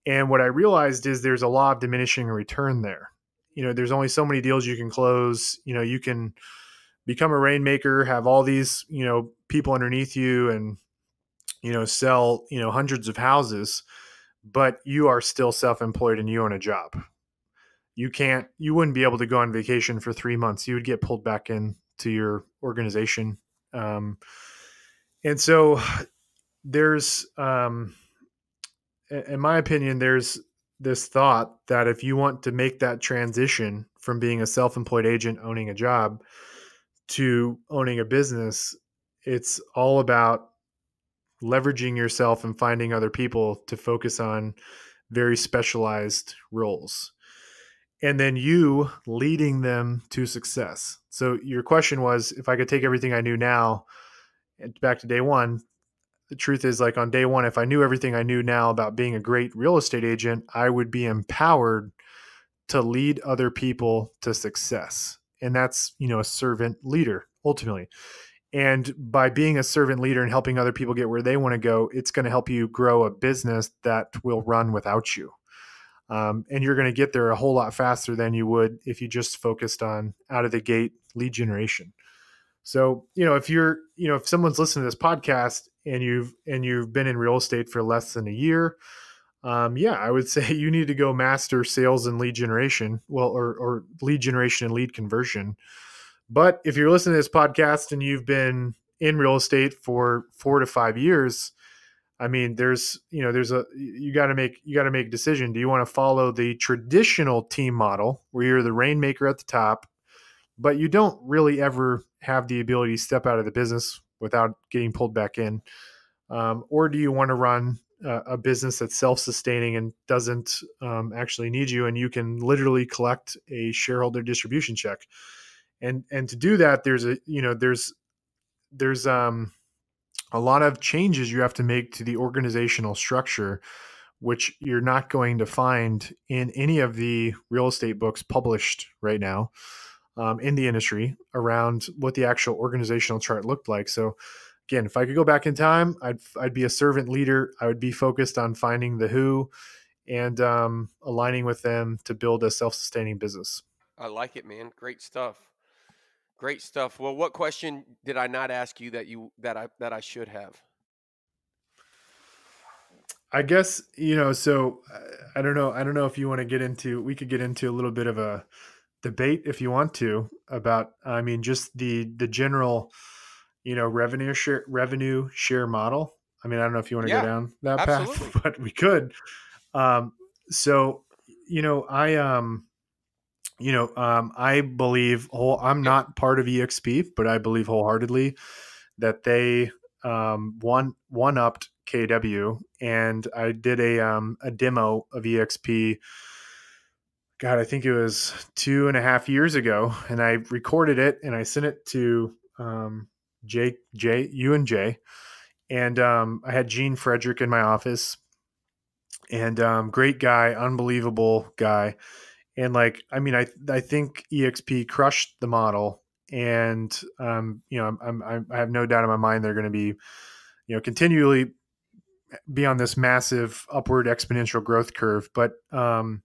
And what I realized is there's a law of diminishing return there. you know there's only so many deals you can close you know you can become a rainmaker have all these you know people underneath you and you know sell you know hundreds of houses but you are still self-employed and you own a job. You can't you wouldn't be able to go on vacation for three months. You would get pulled back in to your organization. Um, and so there's um, in my opinion there's this thought that if you want to make that transition from being a self-employed agent owning a job to owning a business it's all about leveraging yourself and finding other people to focus on very specialized roles. And then you leading them to success. So your question was if i could take everything i knew now back to day one the truth is like on day one if i knew everything i knew now about being a great real estate agent i would be empowered to lead other people to success. And that's you know a servant leader ultimately and by being a servant leader and helping other people get where they want to go it's going to help you grow a business that will run without you um, and you're going to get there a whole lot faster than you would if you just focused on out of the gate lead generation so, you know, if you're, you know, if someone's listening to this podcast and you've and you've been in real estate for less than a year, um, yeah, I would say you need to go master sales and lead generation, well, or or lead generation and lead conversion. But if you're listening to this podcast and you've been in real estate for four to five years, I mean, there's you know, there's a you got to make you got to make a decision. Do you want to follow the traditional team model where you're the rainmaker at the top but you don't really ever have the ability to step out of the business without getting pulled back in. Um, or do you want to run a, a business that's self-sustaining and doesn't um, actually need you, and you can literally collect a shareholder distribution check? And and to do that, there's a you know there's there's um a lot of changes you have to make to the organizational structure which you're not going to find in any of the real estate books published right now um, in the industry around what the actual organizational chart looked like. So, again, if I could go back in time, I'd I'd be a servant leader. I would be focused on finding the who and um, aligning with them to build a self-sustaining business. I like it, man. Great stuff. Great stuff. Well, what question did I not ask you that you that I that I should have? I guess you know. So I don't know. I don't know if you want to get into. We could get into a little bit of a debate if you want to about i mean just the the general you know revenue share revenue share model i mean i don't know if you want to yeah, go down that absolutely. path but we could um so you know i um you know um i believe whole i'm not part of exp but i believe wholeheartedly that they um one one upped kw and i did a um a demo of exp God, I think it was two and a half years ago, and I recorded it and I sent it to um, Jay, Jay, you and Jay, and um, I had Gene Frederick in my office, and um, great guy, unbelievable guy, and like, I mean, I I think EXP crushed the model, and um, you know, I'm, I'm I have no doubt in my mind they're going to be, you know, continually be on this massive upward exponential growth curve, but um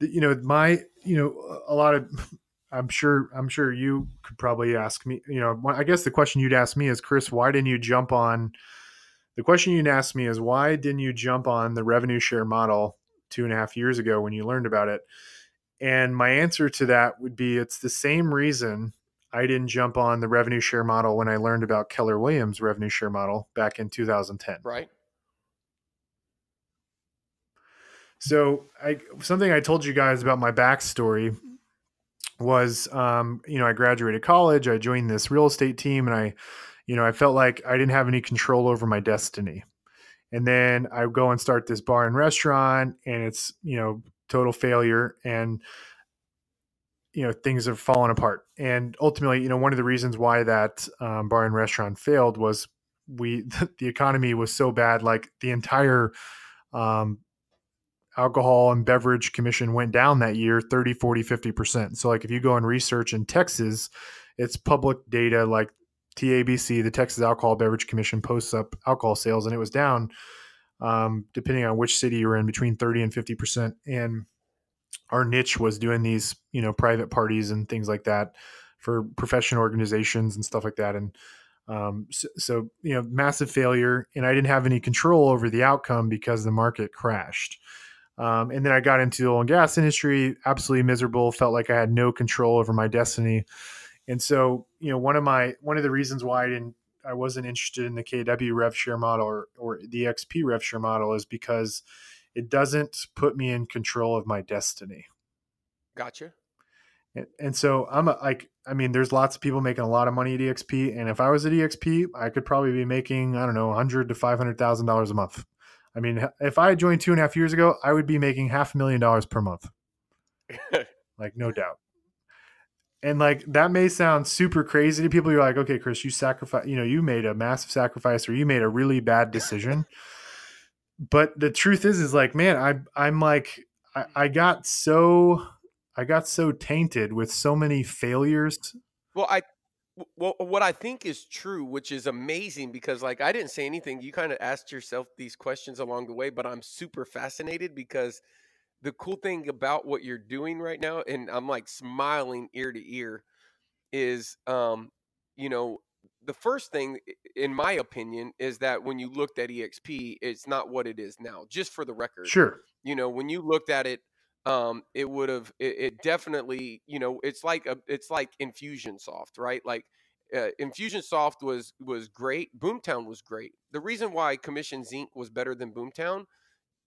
you know my you know a lot of i'm sure i'm sure you could probably ask me you know i guess the question you'd ask me is chris why didn't you jump on the question you'd ask me is why didn't you jump on the revenue share model two and a half years ago when you learned about it and my answer to that would be it's the same reason i didn't jump on the revenue share model when i learned about keller williams revenue share model back in 2010 right So I something I told you guys about my backstory was um, you know, I graduated college, I joined this real estate team and I, you know, I felt like I didn't have any control over my destiny. And then I go and start this bar and restaurant and it's, you know, total failure and you know things have fallen apart. And ultimately you know one of the reasons why that um, bar and restaurant failed was we the economy was so bad like the entire um, alcohol and beverage commission went down that year 30 40 50% so like if you go and research in texas it's public data like tabc the texas alcohol beverage commission posts up alcohol sales and it was down um, depending on which city you're in between 30 and 50% and our niche was doing these, you know, private parties and things like that for professional organizations and stuff like that. And um, so, so, you know, massive failure, and I didn't have any control over the outcome because the market crashed. Um, and then I got into the oil and gas industry, absolutely miserable. Felt like I had no control over my destiny. And so, you know, one of my one of the reasons why I didn't I wasn't interested in the KW rev share model or, or the XP rev share model is because it doesn't put me in control of my destiny. Gotcha. And, and so I'm a, like, I mean, there's lots of people making a lot of money at EXP, and if I was at EXP, I could probably be making I don't know, hundred to five hundred thousand dollars a month. I mean, if I joined two and a half years ago, I would be making half a million dollars per month, like no doubt. And like that may sound super crazy to people. You're like, okay, Chris, you sacrifice, you know, you made a massive sacrifice, or you made a really bad decision. but the truth is, is like, man, I I'm like, I, I got so I got so tainted with so many failures. Well, I well what I think is true, which is amazing because like I didn't say anything. You kind of asked yourself these questions along the way, but I'm super fascinated because the cool thing about what you're doing right now and I'm like smiling ear to ear is um you know the first thing in my opinion is that when you looked at exp it's not what it is now just for the record. Sure. you know when you looked at it um it would have it, it definitely you know it's like a it's like infusionsoft right? Like uh, infusionsoft was was great boomtown was great. The reason why commissions inc was better than boomtown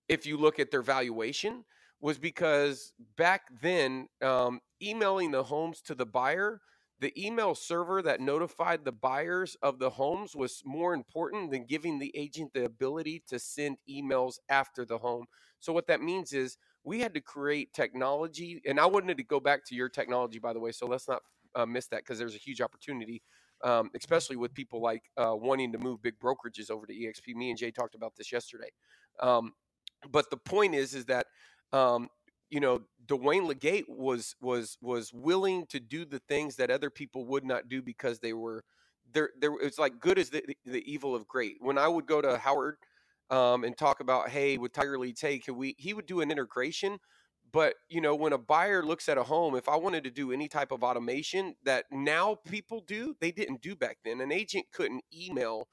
if you look at their valuation was because back then um, emailing the homes to the buyer the email server that notified the buyers of the homes was more important than giving the agent the ability to send emails after the home. So what that means is we had to create technology and i wanted to go back to your technology by the way so let's not uh, miss that because there's a huge opportunity um, especially with people like uh, wanting to move big brokerages over to exp me and jay talked about this yesterday. Um, but the point is is that um, you know dwayne legate was was was willing to do the things that other people would not do because they were there there it's like good as the, the evil of great when i would go to howard um, and talk about, hey, with Tiger Lead Take, can we? He would do an integration, but you know, when a buyer looks at a home, if I wanted to do any type of automation that now people do, they didn't do back then. An agent couldn't email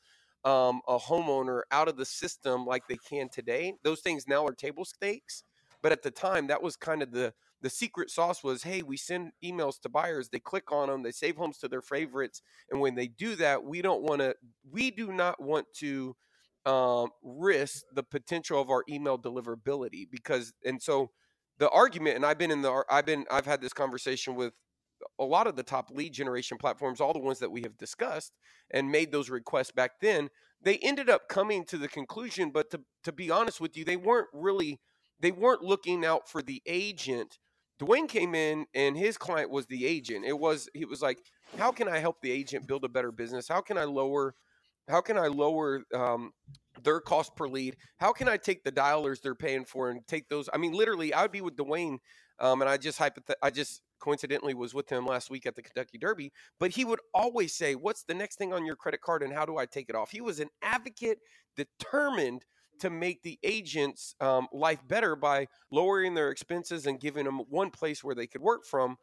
um, a homeowner out of the system like they can today. Those things now are table stakes, but at the time, that was kind of the the secret sauce was hey we send emails to buyers they click on them they save homes to their favorites and when they do that we don't want to we do not want to um, risk the potential of our email deliverability because and so the argument and I've been in the I've been I've had this conversation with a lot of the top lead generation platforms all the ones that we have discussed and made those requests back then they ended up coming to the conclusion but to to be honest with you they weren't really they weren't looking out for the agent Dwayne came in and his client was the agent it was he was like how can I help the agent build a better business how can I lower how can I lower um, their cost per lead? How can I take the dialers they're paying for and take those? I mean, literally, I would be with Dwayne, um, and I just hypoth- I just coincidentally was with him last week at the Kentucky Derby, but he would always say, "What's the next thing on your credit card, and how do I take it off?" He was an advocate, determined to make the agents' um, life better by lowering their expenses and giving them one place where they could work from.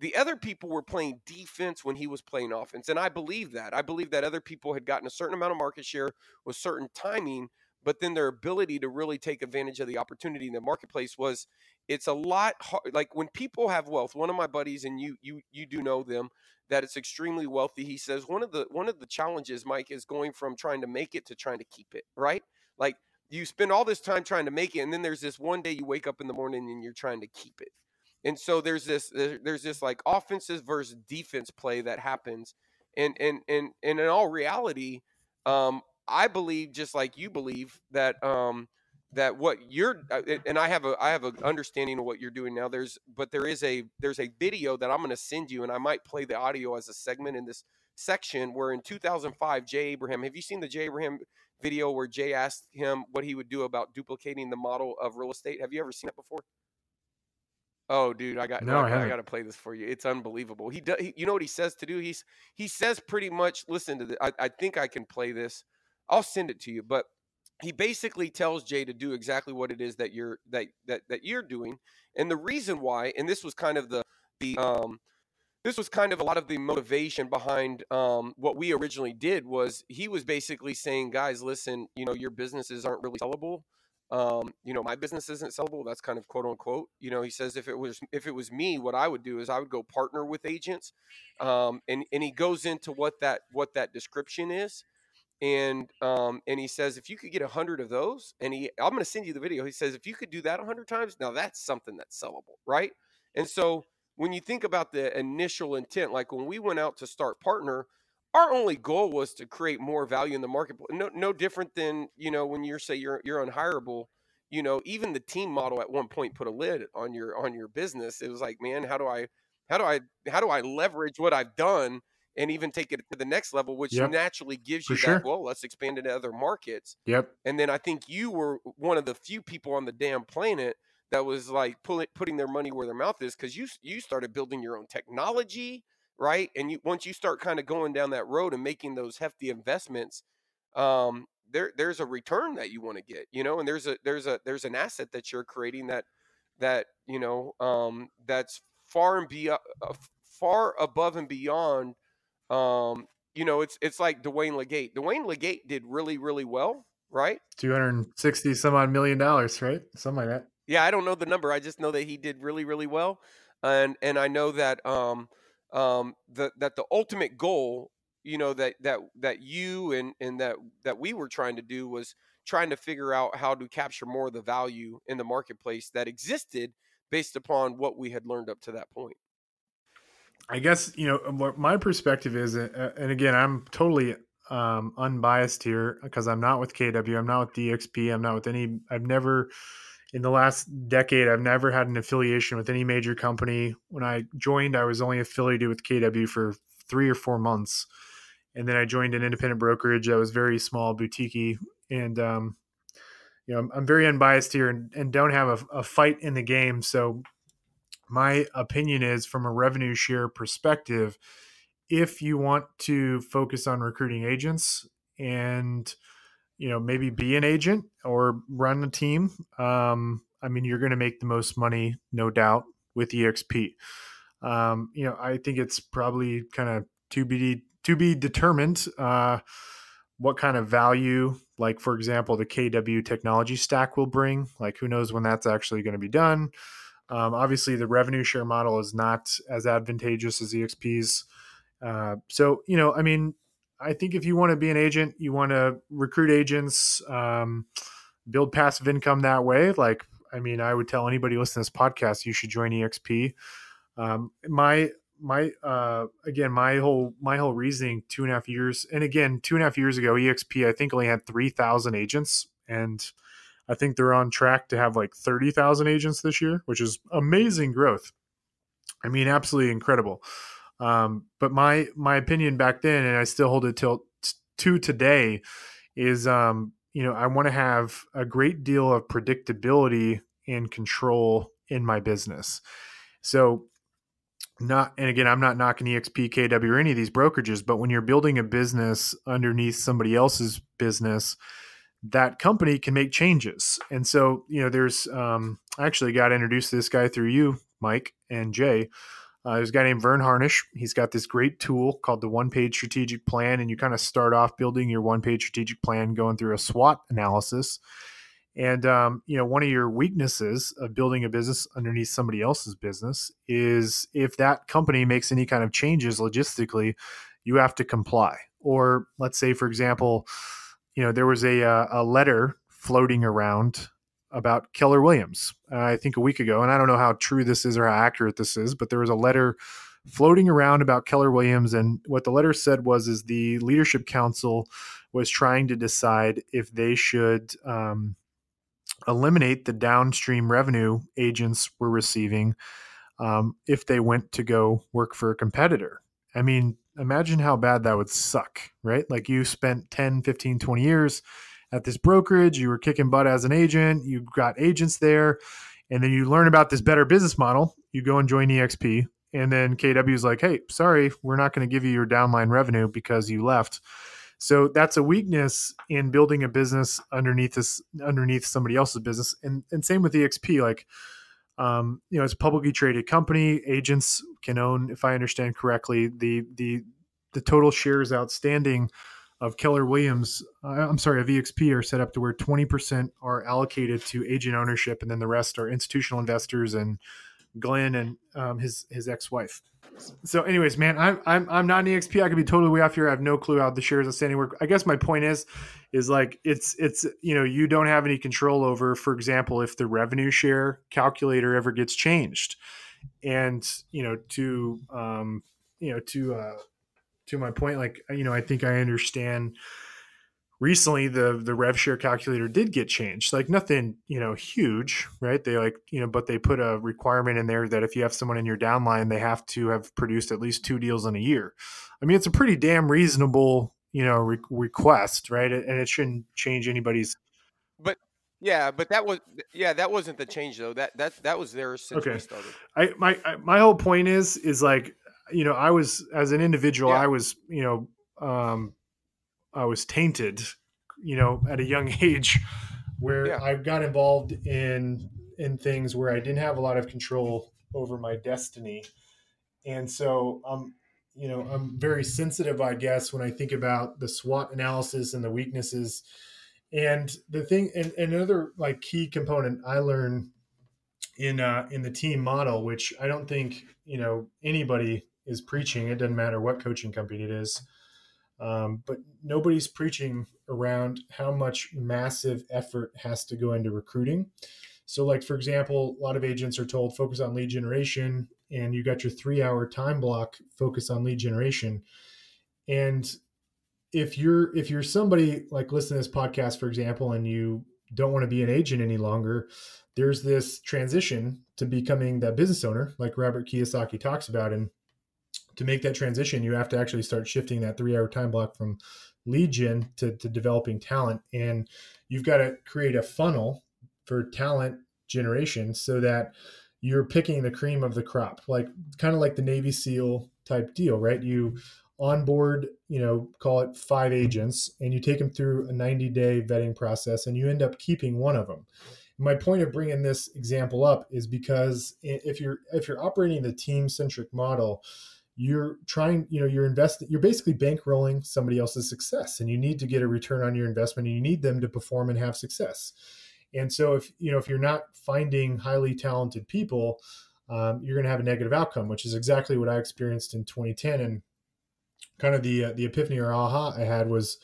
The other people were playing defense when he was playing offense. And I believe that. I believe that other people had gotten a certain amount of market share with certain timing, but then their ability to really take advantage of the opportunity in the marketplace was it's a lot hard. Like when people have wealth, one of my buddies, and you you you do know them, that it's extremely wealthy. He says one of the one of the challenges, Mike, is going from trying to make it to trying to keep it, right? Like you spend all this time trying to make it, and then there's this one day you wake up in the morning and you're trying to keep it. And so there's this there's this like offenses versus defense play that happens. And and and, and in all reality, um, I believe just like you believe that um, that what you're uh, and I have a I have an understanding of what you're doing now. There's but there is a there's a video that I'm going to send you, and I might play the audio as a segment in this section where in 2005 Jay Abraham. Have you seen the Jay Abraham video where Jay asked him what he would do about duplicating the model of real estate? Have you ever seen it before? Oh, dude, I got No, I I, I got to play this for you. It's unbelievable. He does. He, you know what he says to do? He's he says pretty much. Listen to this. I, I think I can play this. I'll send it to you. But he basically tells Jay to do exactly what it is that you're that that that you're doing. And the reason why, and this was kind of the the um this was kind of a lot of the motivation behind um, what we originally did was he was basically saying guys listen you know your businesses aren't really sellable. Um, you know my business isn't sellable. That's kind of quote unquote you know he says if it was if it was me what i would do is i would go partner with agents. Um, and and he goes into what that what that description is. And um, and he says if you could get a hundred of those and he i'm going to send you the video. He says if you could do that a hundred times now that's something that's sellable right? And so when you think about the initial intent, like when we went out to start partner, our only goal was to create more value in the marketplace. No, no different than you know when you're say you're you're unhireable. You know, even the team model at one point put a lid on your on your business. It was like, man, how do I how do I how do I leverage what I've done and even take it to the next level, which yep. naturally gives you For that. Sure. Well, let's expand into other markets. Yep. And then I think you were one of the few people on the damn planet that was like pulling putting their money where their mouth is because you you started building your own technology right? And you once you start kind of going down that road and making those hefty investments um there there's a return that you want to get you know? And there's a there's a there's an asset that you're creating that that you know um that's far and be uh, far above and beyond um you know it's it's like Dwayne Legate. Dwayne Legate did really really well right? 260 some odd million dollars right? Something like that yeah, I don't know the number. I just know that he did really, really well, and and I know that um um the that the ultimate goal, you know, that that that you and and that that we were trying to do was trying to figure out how to capture more of the value in the marketplace that existed based upon what we had learned up to that point. I guess you know what my perspective is, uh, and again, I'm totally um, unbiased here because I'm not with KW, I'm not with DXP, I'm not with any. I've never in the last decade, I've never had an affiliation with any major company. When I joined, I was only affiliated with KW for three or four months. And then I joined an independent brokerage that was very small, boutique And, um, you know, I'm, I'm, very unbiased here and, and don't have a, a fight in the game. So, my opinion is from a revenue share perspective, if you want to focus on recruiting agents and you know maybe be an agent or run a team. Um, i mean you're going to make the most money no doubt with exp um, you know i think it's probably kind of to be to be determined uh, what kind of value like for example the kw technology stack will bring. Like who knows when that's actually going to be done. Um, obviously the revenue share model is not as advantageous as exp's uh, so you know i mean I think if you want to be an agent, you want to recruit agents, um, build passive income that way. Like, I mean, I would tell anybody listening to this podcast, you should join EXP. Um, my my uh, again, my whole my whole reasoning two and a half years, and again, two and a half years ago, EXP I think only had three thousand agents, and I think they're on track to have like thirty thousand agents this year, which is amazing growth. I mean, absolutely incredible. Um, but my my opinion back then, and I still hold it till t- to today, is um, you know I want to have a great deal of predictability and control in my business. So not and again i'm not knocking exp kw or any of these brokerages but when you're building a business underneath somebody else's business that company can make changes and so you know there's um i actually got introduced to this guy through you mike and jay uh, there's a guy named Verne Harnish. He's got this great tool called the one page strategic plan. And you kind of start off building your one page strategic plan, going through a SWOT analysis. And, um, you know, one of your weaknesses of building a business underneath somebody else's business is if that company makes any kind of changes logistically, you have to comply. Or let's say, for example, you know, there was a, uh, a letter floating around about Keller Williams, uh, I think a week ago. And I don't know how true this is or how accurate this is, but there was a letter floating around about Keller Williams. And what the letter said was, is the leadership council was trying to decide if they should um, eliminate the downstream revenue agents were receiving um, if they went to go work for a competitor. I mean, imagine how bad that would suck, right? Like you spent 10, 15, 20 years at this brokerage, you were kicking butt as an agent, you got agents there, and then you learn about this better business model. You go and join EXP, and then KW is like, "Hey, sorry, we're not going to give you your downline revenue because you left." So that's a weakness in building a business underneath this underneath somebody else's business. And and same with EXP. Like um, you know, it's a publicly traded company. Agents can own, if I understand correctly, the the the total shares outstanding of Keller Williams, uh, I'm sorry, of EXP are set up to where 20% are allocated to agent ownership, and then the rest are institutional investors and Glenn and um, his his ex wife so anyways man i'm i'm i'm not an exp i could be totally way off here. I have no clue how the shares are standing. Work i guess my point is is like it's it's you know you don't have any control over for example if the revenue share calculator ever gets changed. And you know to um you know to uh to my point like uh, you know i think i understand recently the the rev share calculator did get changed like nothing you know huge right? They like you know but they put a requirement in there that if you have someone in your downline they have to have produced at least two deals in a year. I mean it's a pretty damn reasonable you know re- request right? And it shouldn't change anybody's but yeah but that was yeah that wasn't the change though. That that that was there since okay. we started. I my my whole point is is like you know i was as an individual yeah. i was you know um I was tainted, you know, at a young age, where yeah. I got involved in in things where I didn't have a lot of control over my destiny, and so um, you know, I'm very sensitive, I guess, when I think about the SWOT analysis and the weaknesses. And the thing, and, and another like key component I learned in uh, in the team model, which I don't think you know anybody is preaching. It doesn't matter what coaching company it is um, but nobody's preaching around how much massive effort has to go into recruiting. So, like for example, a lot of agents are told focus on lead generation, and you got your three-hour time block focus on lead generation. And if you're if you're somebody like listening to this podcast, for example, and you don't want to be an agent any longer, there's this transition to becoming that business owner, like Robert Kiyosaki talks about, and to make that transition, you have to actually start shifting that three hour time block from lead gen to, to developing talent. And you've got to create a funnel for talent generation so that you're picking the cream of the crop, like kind of like the Navy SEAL type deal, right? You onboard, you know, call it five agents, and you take them through a 90 day vetting process, and you end up keeping one of them. My point of bringing this example up is because if you're if you're operating the team centric model, you're trying you know you're investing you're basically bankrolling somebody else's success and you need to get a return on your investment and you need them to perform and have success. And so if you know if you're not finding highly talented people um, you're going to have a negative outcome which is exactly what i experienced in 2010 and kind of the uh, the epiphany or aha i had was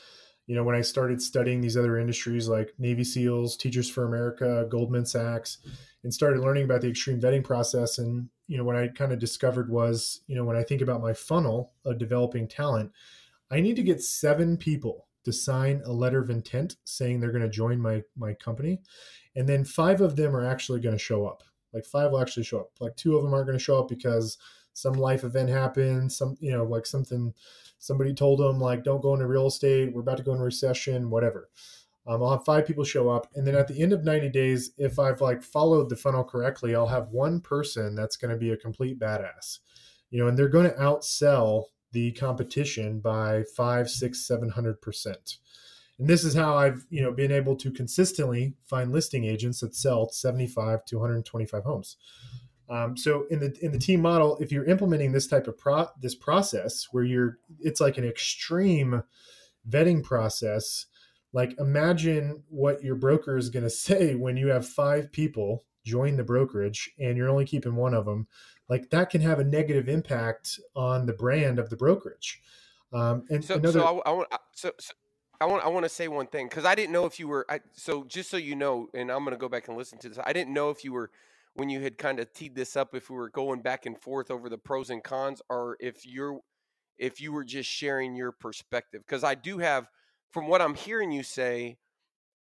you know when i started studying these other industries like navy seals teachers for america goldman sachs and started learning about the extreme vetting process and you know what i kind of discovered was you know when i think about my funnel of developing talent i need to get seven people to sign a letter of intent saying they're going to join my my company and then five of them are actually going to show up. Like five will actually show up. Like two of them aren't going to show up because some life event happened some you know like something somebody told them like don't go into real estate we're about to go into recession whatever um, I'll have five people show up, and then at the end of 90 days, if I've like followed the funnel correctly, I'll have one person that's going to be a complete badass, you know, and they're going to outsell the competition by five, six, seven hundred percent. And this is how I've you know been able to consistently find listing agents that sell 75 to 125 homes. Um, so in the in the team model, if you're implementing this type of pro this process where you're it's like an extreme vetting process like imagine what your broker is going to say when you have five people join the brokerage and you're only keeping one of them like that can have a negative impact on the brand of the brokerage um, and so, another... so I, I want so, so I want I want to say one thing because I didn't know if you were I, so just so you know, and I'm going to go back and listen to this. I didn't know if you were when you had kind of teed this up if we were going back and forth over the pros and cons, or if you're if you were just sharing your perspective because I do have from what I'm hearing you say,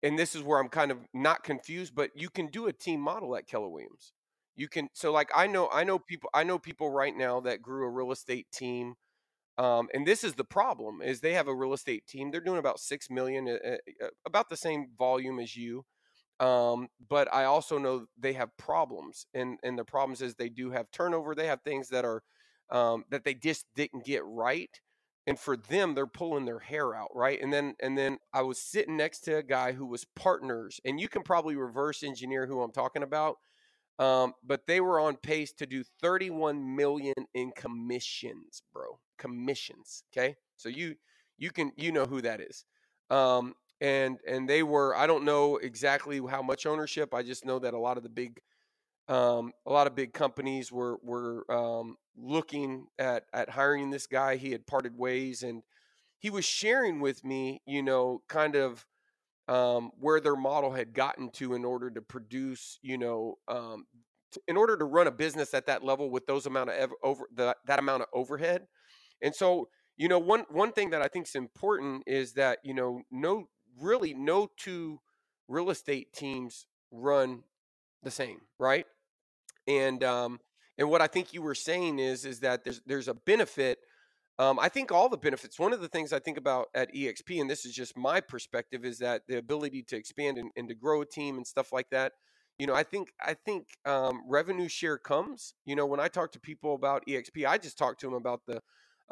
and this is where I'm kind of not confused, but you can do a team model at Keller Williams. You can so like I know I know people I know people right now that grew a real estate team. Um, and this is the problem is they have a real estate team. They're doing about six million, uh, uh, about the same volume as you. Um, but I also know they have problems, and and the problems is they do have turnover. They have things that are um, that they just didn't get right and for them they're pulling their hair out right and then and then i was sitting next to a guy who was partners and you can probably reverse engineer who i'm talking about um, but they were on pace to do 31 million in commissions bro commissions okay so you you can you know who that is um, and and they were i don't know exactly how much ownership i just know that a lot of the big um, a lot of big companies were were um, looking at at hiring this guy. He had parted ways, and he was sharing with me, you know, kind of um, where their model had gotten to in order to produce, you know, um, in order to run a business at that level with those amount of ev- over the, that amount of overhead. And so, you know, one one thing that I think is important is that you know, no, really, no two real estate teams run the same, right? And um, and what I think you were saying is is that there's there's a benefit. Um, I think all the benefits. One of the things I think about at EXP, and this is just my perspective, is that the ability to expand and, and to grow a team and stuff like that. You know, I think I think um, revenue share comes. You know, when I talk to people about EXP, I just talk to them about the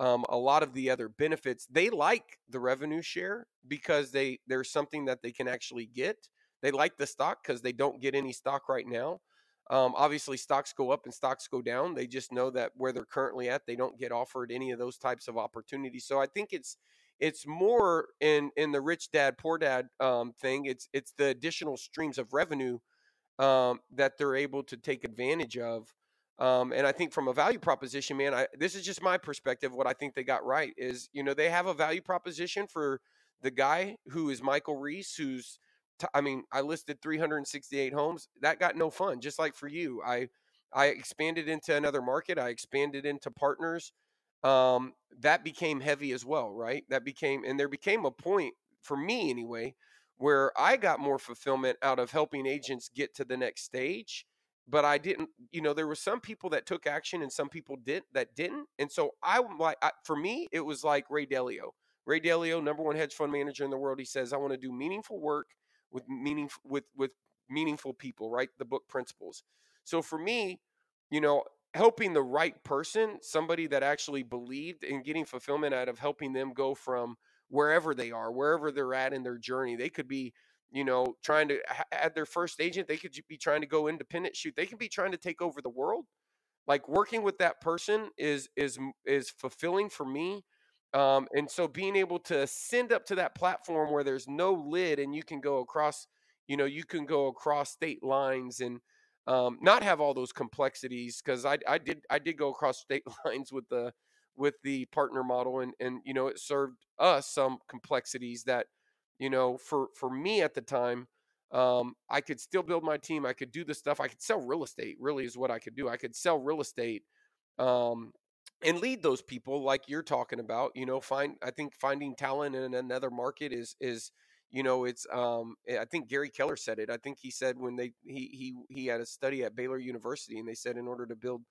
um, a lot of the other benefits. They like the revenue share because they there's something that they can actually get. They like the stock because they don't get any stock right now. Um, obviously, stocks go up and stocks go down. They just know that where they're currently at, they don't get offered any of those types of opportunities. So I think it's it's more in in the rich dad poor dad um, thing. It's it's the additional streams of revenue um, that they're able to take advantage of. Um, and I think from a value proposition, man, I, this is just my perspective. What I think they got right is, you know, they have a value proposition for the guy who is Michael Reese, who's I mean, I listed 368 homes. That got no fun. Just like for you, I I expanded into another market. I expanded into partners. Um, that became heavy as well, right? That became, and there became a point for me anyway, where I got more fulfillment out of helping agents get to the next stage. But I didn't, you know, there were some people that took action and some people did that didn't. And so I like, for me, it was like Ray Dalio. Ray Dalio, number one hedge fund manager in the world. He says, I want to do meaningful work with meaning with with meaningful people, right? The book principles. So for me, you know, helping the right person, somebody that actually believed in getting fulfillment out of helping them go from wherever they are, wherever they're at in their journey. They could be, you know, trying to add their first agent. They could be trying to go independent shoot. They could be trying to take over the world. Like working with that person is is is fulfilling for me um, and so being able to send up to that platform where there's no lid and you can go across, you know, you can go across state lines and um, not have all those complexities because I, I did I did go across state lines with the with the partner model and and you know it served us some complexities that you know for for me at the time um, I could still build my team I could do the stuff I could sell real estate really is what I could do I could sell real estate um, and lead those people like you're talking about you know find i think finding talent in another market is is you know it's um eh, i think gary keller said it i think he said when they he he he had a study at baylor university and they said in order to build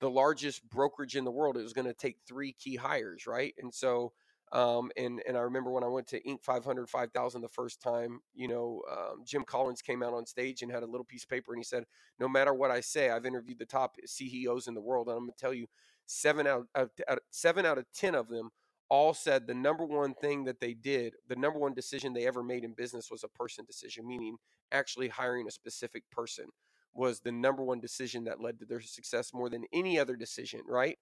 the largest brokerage in the world it was going to take three key hires right? And so um, and and I remember when I went to Inc. 500, 5000 the first time, you know, um, Jim Collins came out on stage and had a little piece of paper and he said, no matter what I say, I've interviewed the top CEOs in the world, and I'm going to tell you, seven out of seven out of ten of them all said the number one thing that they did, the number one decision they ever made in business was a person decision, meaning actually hiring a specific person was the number one decision that led to their success more than any other decision, right?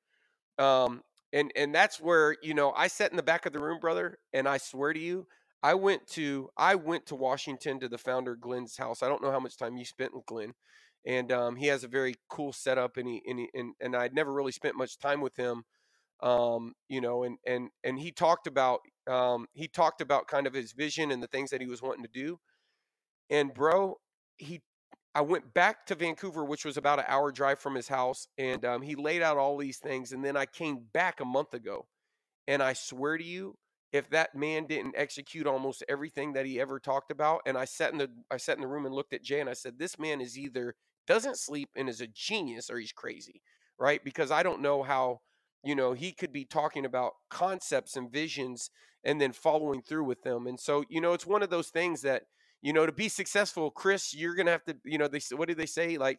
Um, and and that's where you know I sat in the back of the room, brother, and I swear to you, I went to I went to Washington to the founder Glenn's house. I don't know how much time you spent with Glenn, and um, he has a very cool setup and he and, he, and and I'd never really spent much time with him um, you know and and and he talked about um, he talked about kind of his vision and the things that he was wanting to do and bro he I went back to Vancouver which was about an hour drive from his house and um, he laid out all these things and then I came back a month ago and I swear to you if that man didn't execute almost everything that he ever talked about and I sat in the I sat in the room and looked at Jay and I said this man is either doesn't sleep and is a genius or he's crazy, right? Because I don't know how, you know, he could be talking about concepts and visions and then following through with them. And so, you know, it's one of those things that, you know, to be successful, Chris, you're to have to, you know, they what do they say like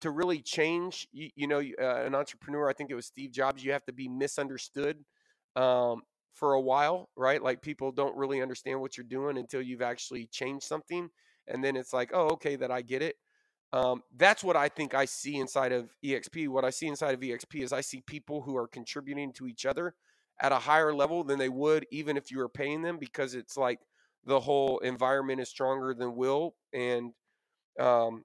to really change, you, you know, uh, an entrepreneur, I think it was Steve Jobs, you have to be misunderstood. Um, for a while, right? Like people don't really understand what you're doing until you've actually changed something. And then it's like, oh, okay, that I get it. Um, that's what I think I see inside of EXP. What I see inside of EXP is I see people who are contributing to each other at a higher level than they would even if you were paying them because it's like the whole environment is stronger than will. And um,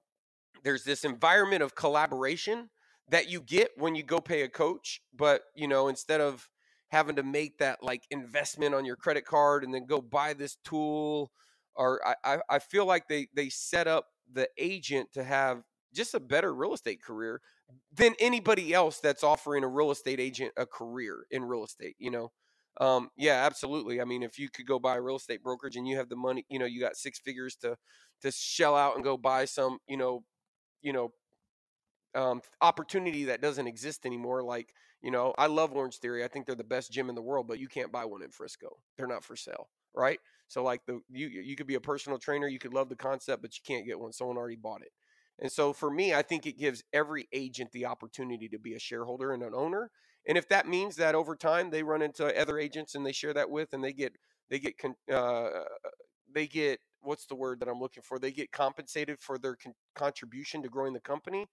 there's this environment of collaboration that you get when you go pay a coach. But, you know, instead of having to make that like investment on your credit card and then go buy this tool, or I, I feel like they, they set up the agent to have just a better real estate career than anybody else that's offering a real estate agent a career in real estate, you know? Um, yeah, absolutely. I mean, if you could go buy a real estate brokerage and you have the money, you know, you got six figures to to shell out and go buy some, you know, you know, um, opportunity that doesn't exist anymore. Like, you know, I love Orange Theory. I think they're the best gym in the world, but you can't buy one in Frisco. They're not for sale, right? So like the you you could be a personal trainer, you could love the concept, but you can't get one. Someone already bought it. And so for me, I think it gives every agent the opportunity to be a shareholder and an owner. And if that means that over time they run into other agents and they share that with, and they get they get uh, they get what's the word that I'm looking for? They get compensated for their con- contribution to growing the company,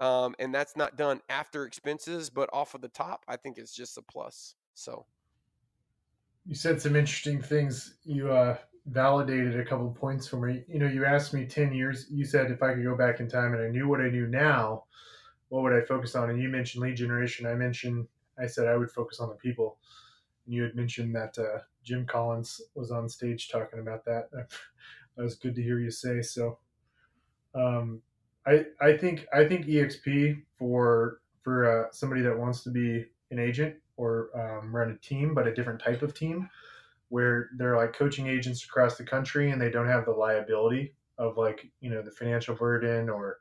um, and that's not done after expenses, but off of the top. I think it's just a plus. So you said some interesting things. You uh, validated a couple points for me. You know, you asked me 10 years, you said if I could go back in time and I knew what I knew now, what would I focus on? And you mentioned lead generation. I mentioned, I said I would focus on the people. And you had mentioned that uh, Jim Collins was on stage talking about that. that was good to hear you say. So, um, I, I think I think EXP for for uh, somebody that wants to be an agent or um, run a team, but a different type of team, where they're like coaching agents across the country and they don't have the liability of like you know the financial burden or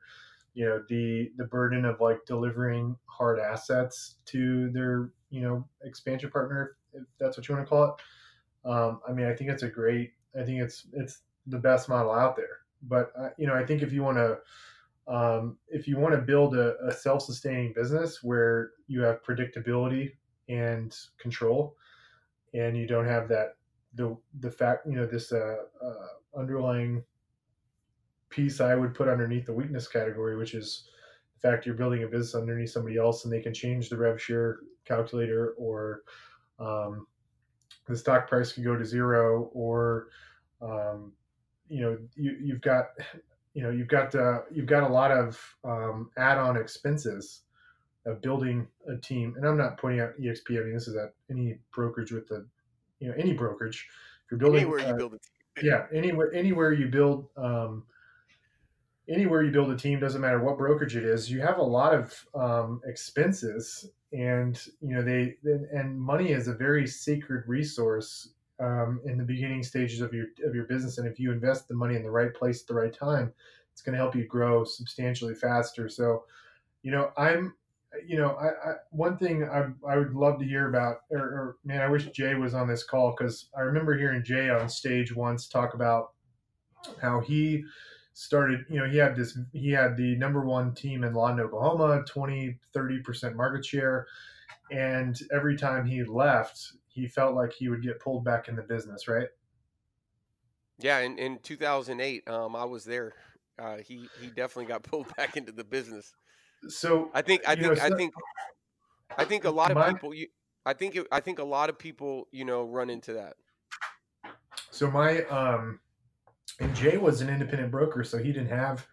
you know the the burden of like delivering hard assets to their you know expansion partner if that's what you want to call it. Um, i mean i think it's a great i think it's it's the best model out there. But uh, you know i think if you want to um, if you want to build a, a self-sustaining business where you have predictability and control and you don't have that the the fact you know this uh, uh, underlying piece I would put underneath the weakness category, which is the fact you're building a business underneath somebody else and they can change the rev share calculator or um, the stock price could go to zero or um, you know you, you've got you know you've got uh, you've got a lot of um, add-on expenses of building a team. And i'm not pointing out exp i mean this is at any brokerage with the you know any brokerage. If you're building anywhere uh, you build a team. yeah anywhere anywhere you build um, anywhere you build a team doesn't matter what brokerage it is you have a lot of um, expenses and you know they and money is a very sacred resource um, in the beginning stages of your of your business. And if you invest the money in the right place at the right time it's going to help you grow substantially faster. So you know i'm you know I, I one thing I, I would love to hear about or, or man i wish jay was on this call because i remember hearing jay on stage once talk about how he started, you know, he had this, he had the number one team in Lawton, Oklahoma, 20, 30% market share. And every time he left, he felt like he would get pulled back in the business, right? Yeah. In, in 2008, um, I was there. Uh, he, he definitely got pulled back into the business. So I think, I think, know, so, I think, I think a lot of my, people, you, I think, it, I think a lot of people, you know, run into that. So my, um, and Jay was an independent broker, so he didn't have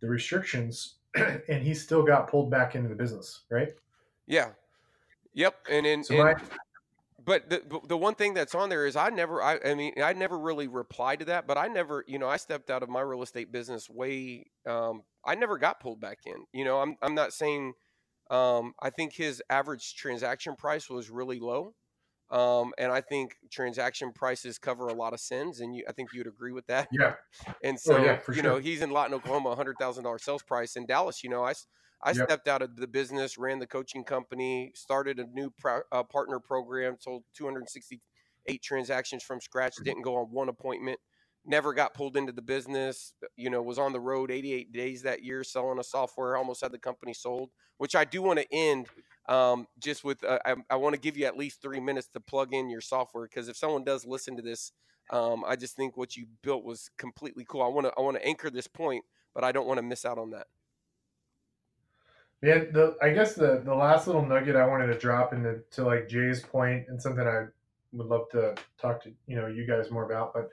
the restrictions, and he still got pulled back into the business, right? Yeah. Yep. And in, so my, but the the one thing that's on there is I never I, I mean I never really replied to that, but I never you know I stepped out of my real estate business way um, I never got pulled back in. You know I'm I'm not saying um, I think his average transaction price was really low. Um, and I think transaction prices cover a lot of sins, and you, I think you'd agree with that. Yeah. And so, oh, yeah, you sure. know, he's in Lawton, Oklahoma, hundred thousand dollars sales price. In Dallas, you know, I, I yep. stepped out of the business, ran the coaching company, started a new pro, uh, partner program, sold 268 transactions from scratch, mm-hmm. didn't go on one appointment, never got pulled into the business. You know, was on the road 88 days that year selling a software, almost had the company sold. Which I do want to end um, just with uh, I, I want to give you at least three minutes to plug in your software because if someone does listen to this, um, I just think what you built was completely cool. I want to I want to anchor this point, but I don't want to miss out on that. Yeah, the I guess the the last little nugget I wanted to drop into to like Jay's point and something I would love to talk to you know you guys more about, but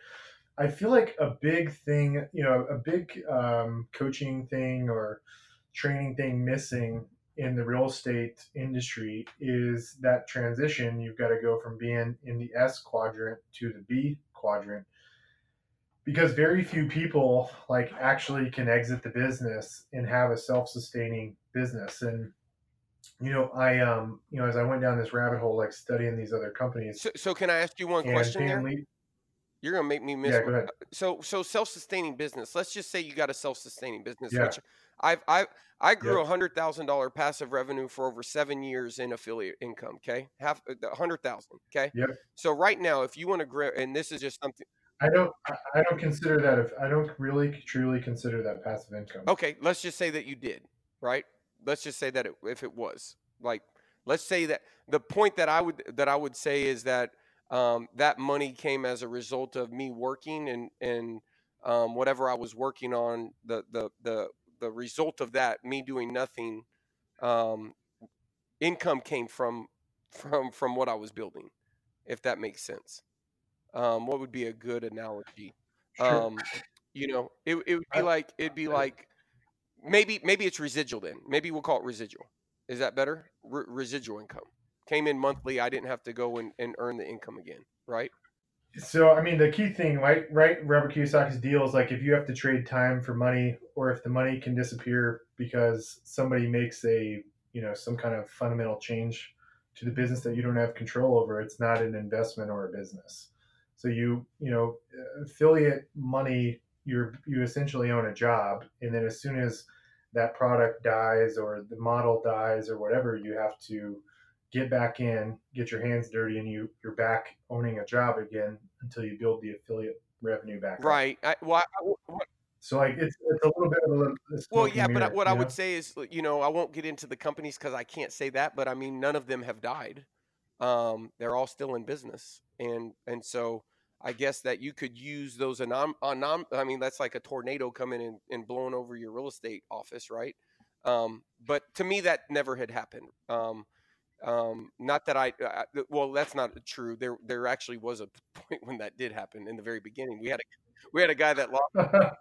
I feel like a big thing, you know, a big um, coaching thing or training thing missing in the real estate industry is that transition. You've got to go from being in the S quadrant to the B quadrant because very few people like actually can exit the business and have a self-sustaining business and you know i um you know as i went down this rabbit hole like studying these other companies so, so can i ask you one question there you're gonna make me miss yeah, go ahead. so so self-sustaining business let's just say you got a self-sustaining business yeah. which i've i i grew a hundred thousand dollar passive revenue for over seven years in affiliate income okay half a hundred thousand okay yeah so right now if you want to grow and this is just something I don't. I don't consider that. If I don't really truly consider that passive income. Okay, let's just say that you did, right? Let's just say that it, if it was like, let's say that the point that I would that I would say is that um, that money came as a result of me working and and um, whatever I was working on. The the the the result of that, me doing nothing, um, income came from from from what I was building, if that makes sense um, what would be a good analogy? Sure. Um, you know, it, it would be like it'd be like maybe maybe it's residual then. Maybe we'll call it residual. Is that better? R- residual income came in monthly. I didn't have to go and, and earn the income again, right? So I mean, the key thing, right? Right, Robert Kiyosaki's deal is like if you have to trade time for money, or if the money can disappear because somebody makes a you know some kind of fundamental change to the business that you don't have control over, it's not an investment or a business. So you you know affiliate money you you essentially own a job, and then as soon as that product dies or the model dies or whatever, you have to get back in, get your hands dirty, and you you're back owning a job again until you build the affiliate revenue back. Right. I, well, I, so like it's, it's a little bit of a well, yeah. Mirror, but what I know? would say is, you know, I won't get into the companies because I can't say that. But I mean, none of them have died. Um, they're all still in business, and and so I guess that you could use those anom, anom I mean, that's like a tornado coming in and blowing over your real estate office, right? Um, but to me, that never had happened. Um, um, not that I, I, well, that's not true. There, there actually was a point when that did happen in the very beginning. We had a, we had a guy that lost.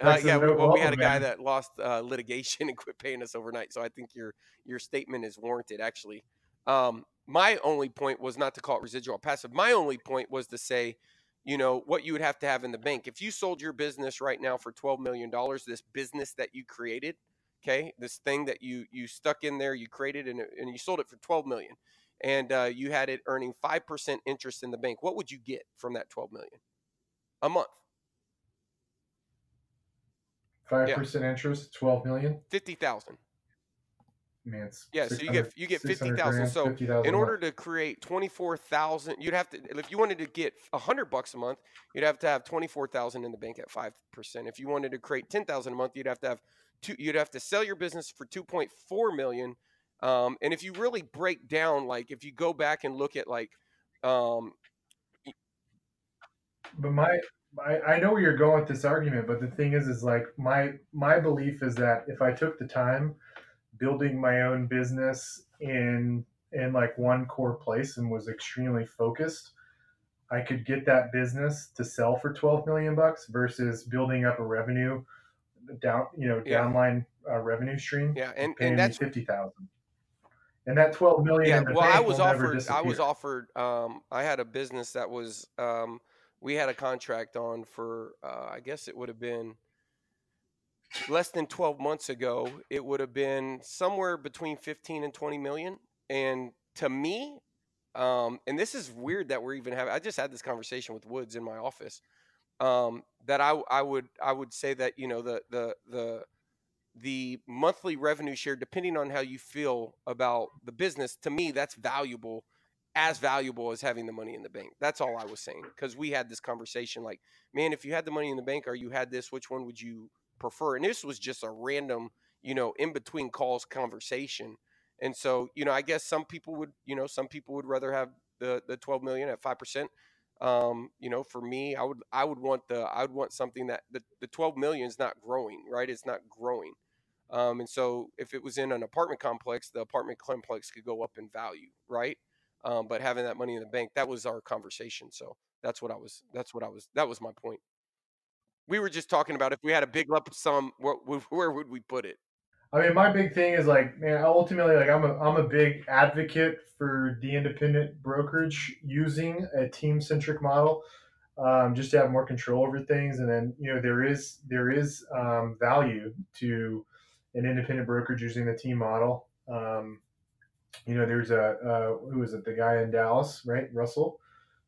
Uh, yeah, we, well, we had a guy that lost uh, litigation and quit paying us overnight. So I think your your statement is warranted. Actually, um, my only point was not to call it residual passive. My only point was to say, you know, what you would have to have in the bank. If you sold your business right now for $12 million, this business that you created, okay, this thing that you you stuck in there, you created and, and you sold it for 12 million and uh, you had it earning 5% interest in the bank, what would you get from that 12 million a month? 5% yeah. interest, 12 million? 50,000 man, yeah. So you get you get fifty thousand. So 50, in order to create twenty four thousand, you'd have to if you wanted to get hundred bucks a month, you'd have to have twenty four thousand in the bank at five percent. If you wanted to create ten thousand a month, you'd have to have two. You'd have to sell your business for two point four million. Um, and if you really break down, like if you go back and look at like, um, but my I, I know where you're going with this argument, but the thing is, is like my my belief is that if I took the time building my own business in in like one core place and was extremely focused, I could get that business to sell for 12 million bucks versus building up a revenue down, you know, yeah. downline uh, revenue stream. Yeah, and, and that's 50,000. And that 12 million. Yeah, well, I was offered, I was offered, um, I had a business that was, um, we had a contract on for, uh, I guess it would have been less than 12 months ago, it would have been somewhere between 15 and 20 million. And to me, um, and this is weird that we're even having. I just had this conversation with Woods in my office. Um, that I, I would I would say that you know the the the the monthly revenue share, depending on how you feel about the business, to me that's valuable, as valuable as having the money in the bank. That's all I was saying because we had this conversation. Like, man, if you had the money in the bank or you had this, which one would you prefer. And this was just a random, you know, in between calls conversation. And so, you know, I guess some people would, you know, some people would rather have the the 12 million at five percent. Um, you know, for me, I would I would want the I would want something that the, the 12 million is not growing, right? It's not growing. Um, and so if it was in an apartment complex, the apartment complex could go up in value, right? Um, but having that money in the bank, that was our conversation. So that's what I was. That's what I was. That was my point. We were just talking about if we had a big lump sum, where, where would we put it? I mean, my big thing is like, man, ultimately, like, I'm a I'm a big advocate for the independent brokerage using a team centric model, um, just to have more control over things. And then, you know, there is there is um, value to an independent brokerage using the team model. Um, you know, there's a uh, was it? The guy in Dallas, right? Russell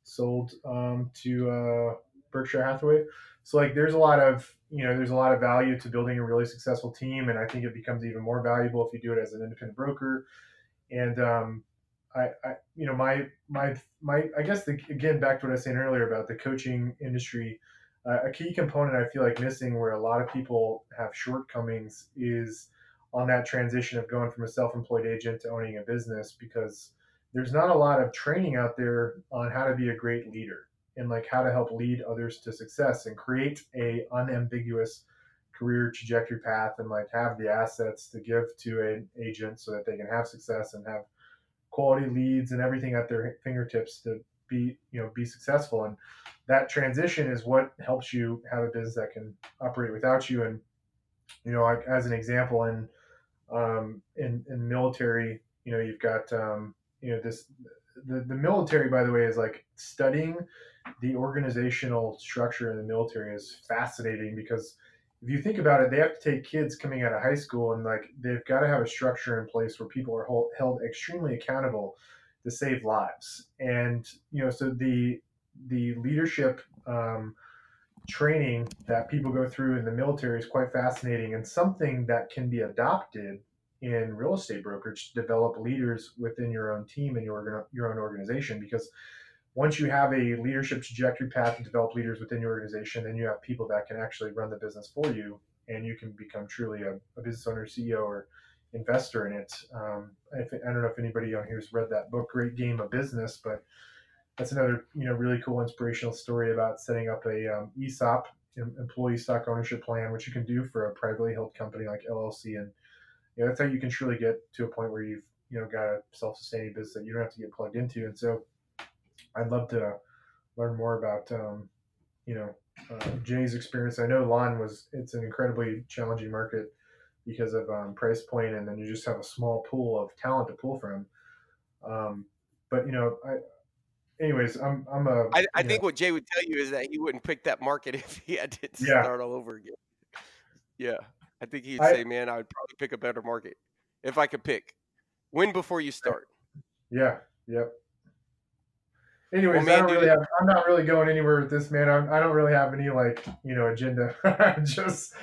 sold um, to uh, Berkshire Hathaway. So like, there's a lot of you know, there's a lot of value to building a really successful team, and I think it becomes even more valuable if you do it as an independent broker. And um, I, I, you know, my my my, I guess the, again back to what I was saying earlier about the coaching industry. Uh, a key component I feel like missing, where a lot of people have shortcomings, is on that transition of going from a self-employed agent to owning a business because there's not a lot of training out there on how to be a great leader and like how to help lead others to success and create a unambiguous career trajectory path and like have the assets to give to an agent so that they can have success and have quality leads and everything at their fingertips to be you know be successful. And that transition is what helps you have a business that can operate without you. And you know like, as an example in um, in in military you know you've got um, you know this the, the military by the way is like studying the organizational structure in the military is fascinating because if you think about it, they have to take kids coming out of high school and like they've got to have a structure in place where people are hold, held extremely accountable to save lives. And you know, so the the leadership um, training that people go through in the military is quite fascinating and something that can be adopted in real estate brokerage to develop leaders within your own team and your your own organization because once you have a leadership trajectory path and develop leaders within your organization, then you have people that can actually run the business for you, and you can become truly a, a business owner, CEO, or investor in it. Um, I, I, don't know if anybody on here has read that book, Great Game of Business, but that's another you know really cool inspirational story about setting up a um, ESOP, employee stock ownership plan, which you can do for a privately held company like LLC, and you know, that's how you can truly get to a point where you've you know got a self-sustaining business that you don't have to get plugged into, and so I'd love to learn more about um, you know uh, Jay's experience. I know Lawton was it's an incredibly challenging market because of um, price point, and then you just have a small pool of talent to pull from. Um, but you know, I, anyways, I'm I'm a. I, I think know, what Jay would tell you is that he wouldn't pick that market if he had to yeah. start all over again. Yeah, I think he'd I, say, "Man, I would probably pick a better market if I could pick." Win before you start. Yeah. Yep. Anyways, well, man, I don't really have, I'm not really going anywhere with this, man. I'm, I do not really have any like you know agenda. Just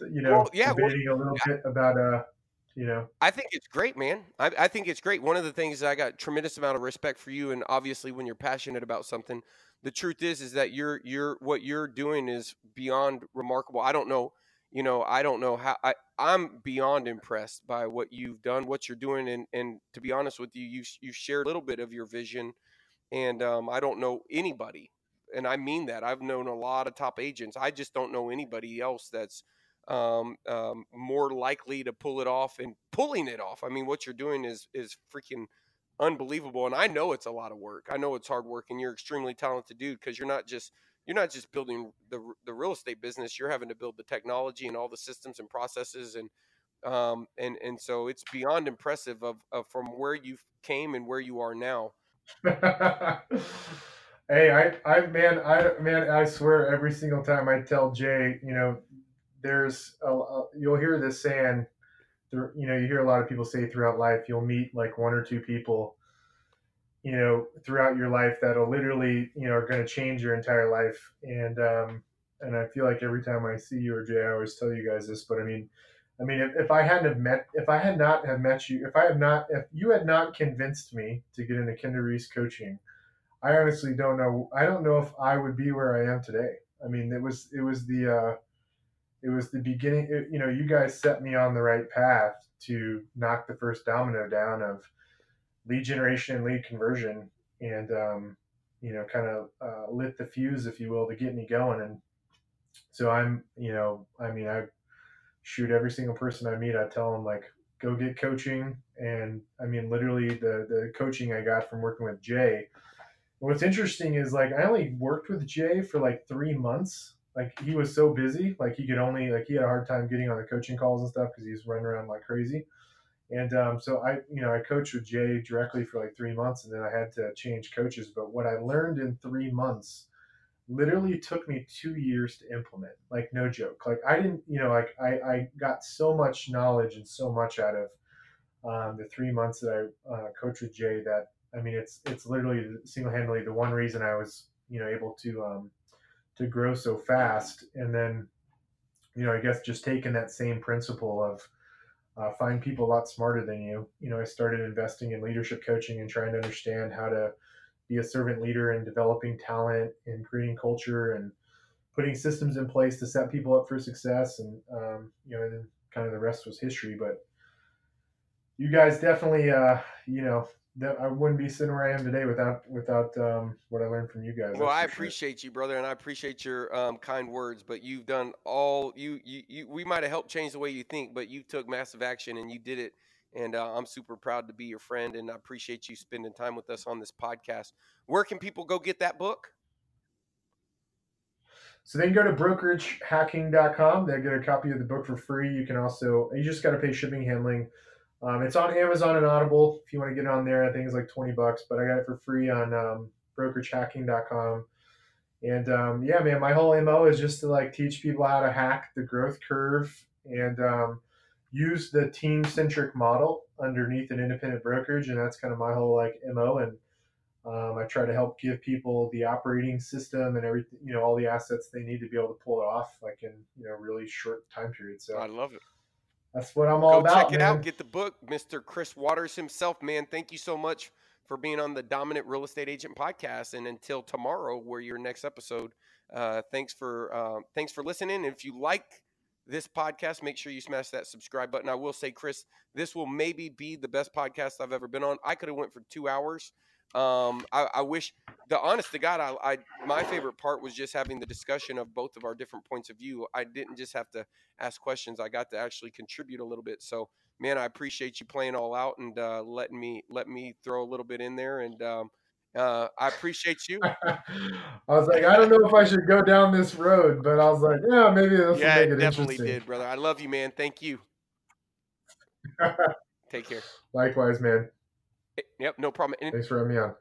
you know well, yeah, debating well, a little yeah. bit about uh you know. I think it's great, man. I, I think it's great. One of the things I got tremendous amount of respect for you, and obviously when you're passionate about something, the truth is is that you're you're what you're doing is beyond remarkable. I don't know, you know, I don't know how I I'm beyond impressed by what you've done, what you're doing, and and to be honest with you, you you shared a little bit of your vision and um, I don't know anybody, and I mean that. I've known a lot of top agents. I just don't know anybody else that's um, um, more likely to pull it off and pulling it off. I mean, what you're doing is is freaking unbelievable, and I know it's a lot of work. I know it's hard work, and you're extremely talented dude because you're not just you're not just building the the real estate business. You're having to build the technology and all the systems and processes and um, and and so it's beyond impressive of, of from where you came and where you are now. hey, I, I, man, I, man, I swear every single time I tell Jay, you know, there's, a, a, you'll hear this saying, you know, you hear a lot of people say throughout life, you'll meet like one or two people, you know, throughout your life that'll literally, you know, are going to change your entire life. And, um, and I feel like every time I see you or Jay, I always tell you guys this, but I mean, I mean, if, if I hadn't have met, if I had not have met you, if I had not, if you had not convinced me to get into Kinder Reese coaching, I honestly don't know. I don't know if I would be where I am today. I mean, it was, it was the, uh, it was the beginning. It, you know, you guys set me on the right path to knock the first domino down of lead generation and lead conversion, and um, you know, kind of uh, lit the fuse, if you will, to get me going. And so I'm, you know, I mean, I shoot every single person I meet. I tell them like, go get coaching, and I mean, literally the the coaching I got from working with Jay. What's interesting is like I only worked with Jay for like three months. Like he was so busy, like he could only like he had a hard time getting on the coaching calls and stuff because he was running around like crazy. And um, so I, you know, I coached with Jay directly for like three months, and then I had to change coaches. But what I learned in three months literally took me two years to implement. Like no joke. Like I didn't, you know, like I, I got so much knowledge and so much out of um, the three months that I uh, coached with Jay that I mean, it's it's literally single handedly the one reason I was, you know, able to um, to grow so fast. And then, you know, I guess just taking that same principle of uh, find people a lot smarter than you. You know, I started investing in leadership coaching and trying to understand how to be a servant leader and developing talent and creating culture and putting systems in place to set people up for success. And, um, you know, kind of the rest was history. But you guys definitely, uh, you know, that I wouldn't be sitting where I am today without without um, what I learned from you guys. Well, I appreciate sure. you, brother, and I appreciate your um, kind words. But you've done all you you, you we might have helped change the way you think, but you took massive action and you did it. And uh, I'm super proud to be your friend, and I appreciate you spending time with us on this podcast. Where can people go get that book? So they can go to brokeragehacking.com. They get a copy of the book for free. You can also you just got to pay shipping handling. Um, it's on Amazon and Audible if you want to get it on there. I think it's like 20 bucks, but I got it for free on um, brokeragehacking.com. And um, yeah, man, my whole MO is just to like teach people how to hack the growth curve and um, use the team centric model underneath an independent brokerage. And that's kind of my whole like MO. And um, I try to help give people the operating system and everything, you know, all the assets they need to be able to pull it off like in, you know, really short time period. So I love it that's what I'm all Go about. Check it man. out. Get the book, Mr. Chris Watters himself, man. Thank you so much for being on the Dominant Real Estate Agent podcast. And until tomorrow, where your next episode, uh, thanks for uh, thanks for listening. And if you like this podcast, make sure you smash that subscribe button. I will say, Chris, this will maybe be the best podcast I've ever been on. I could have went for two hours. Um, I, I, wish the honest to God, I, I, my favorite part was just having the discussion of both of our different points of view. I didn't just have to ask questions; I got to actually contribute a little bit. So, man, I appreciate you playing all out and uh, letting me let me throw a little bit in there. And um, uh, I appreciate you. I was like, I don't know if I should go down this road, but I was like, yeah, maybe this yeah, will make it definitely did, brother. I love you, man. Thank you. Take care. Likewise, man. Yep, no problem. And Thanks for having me on.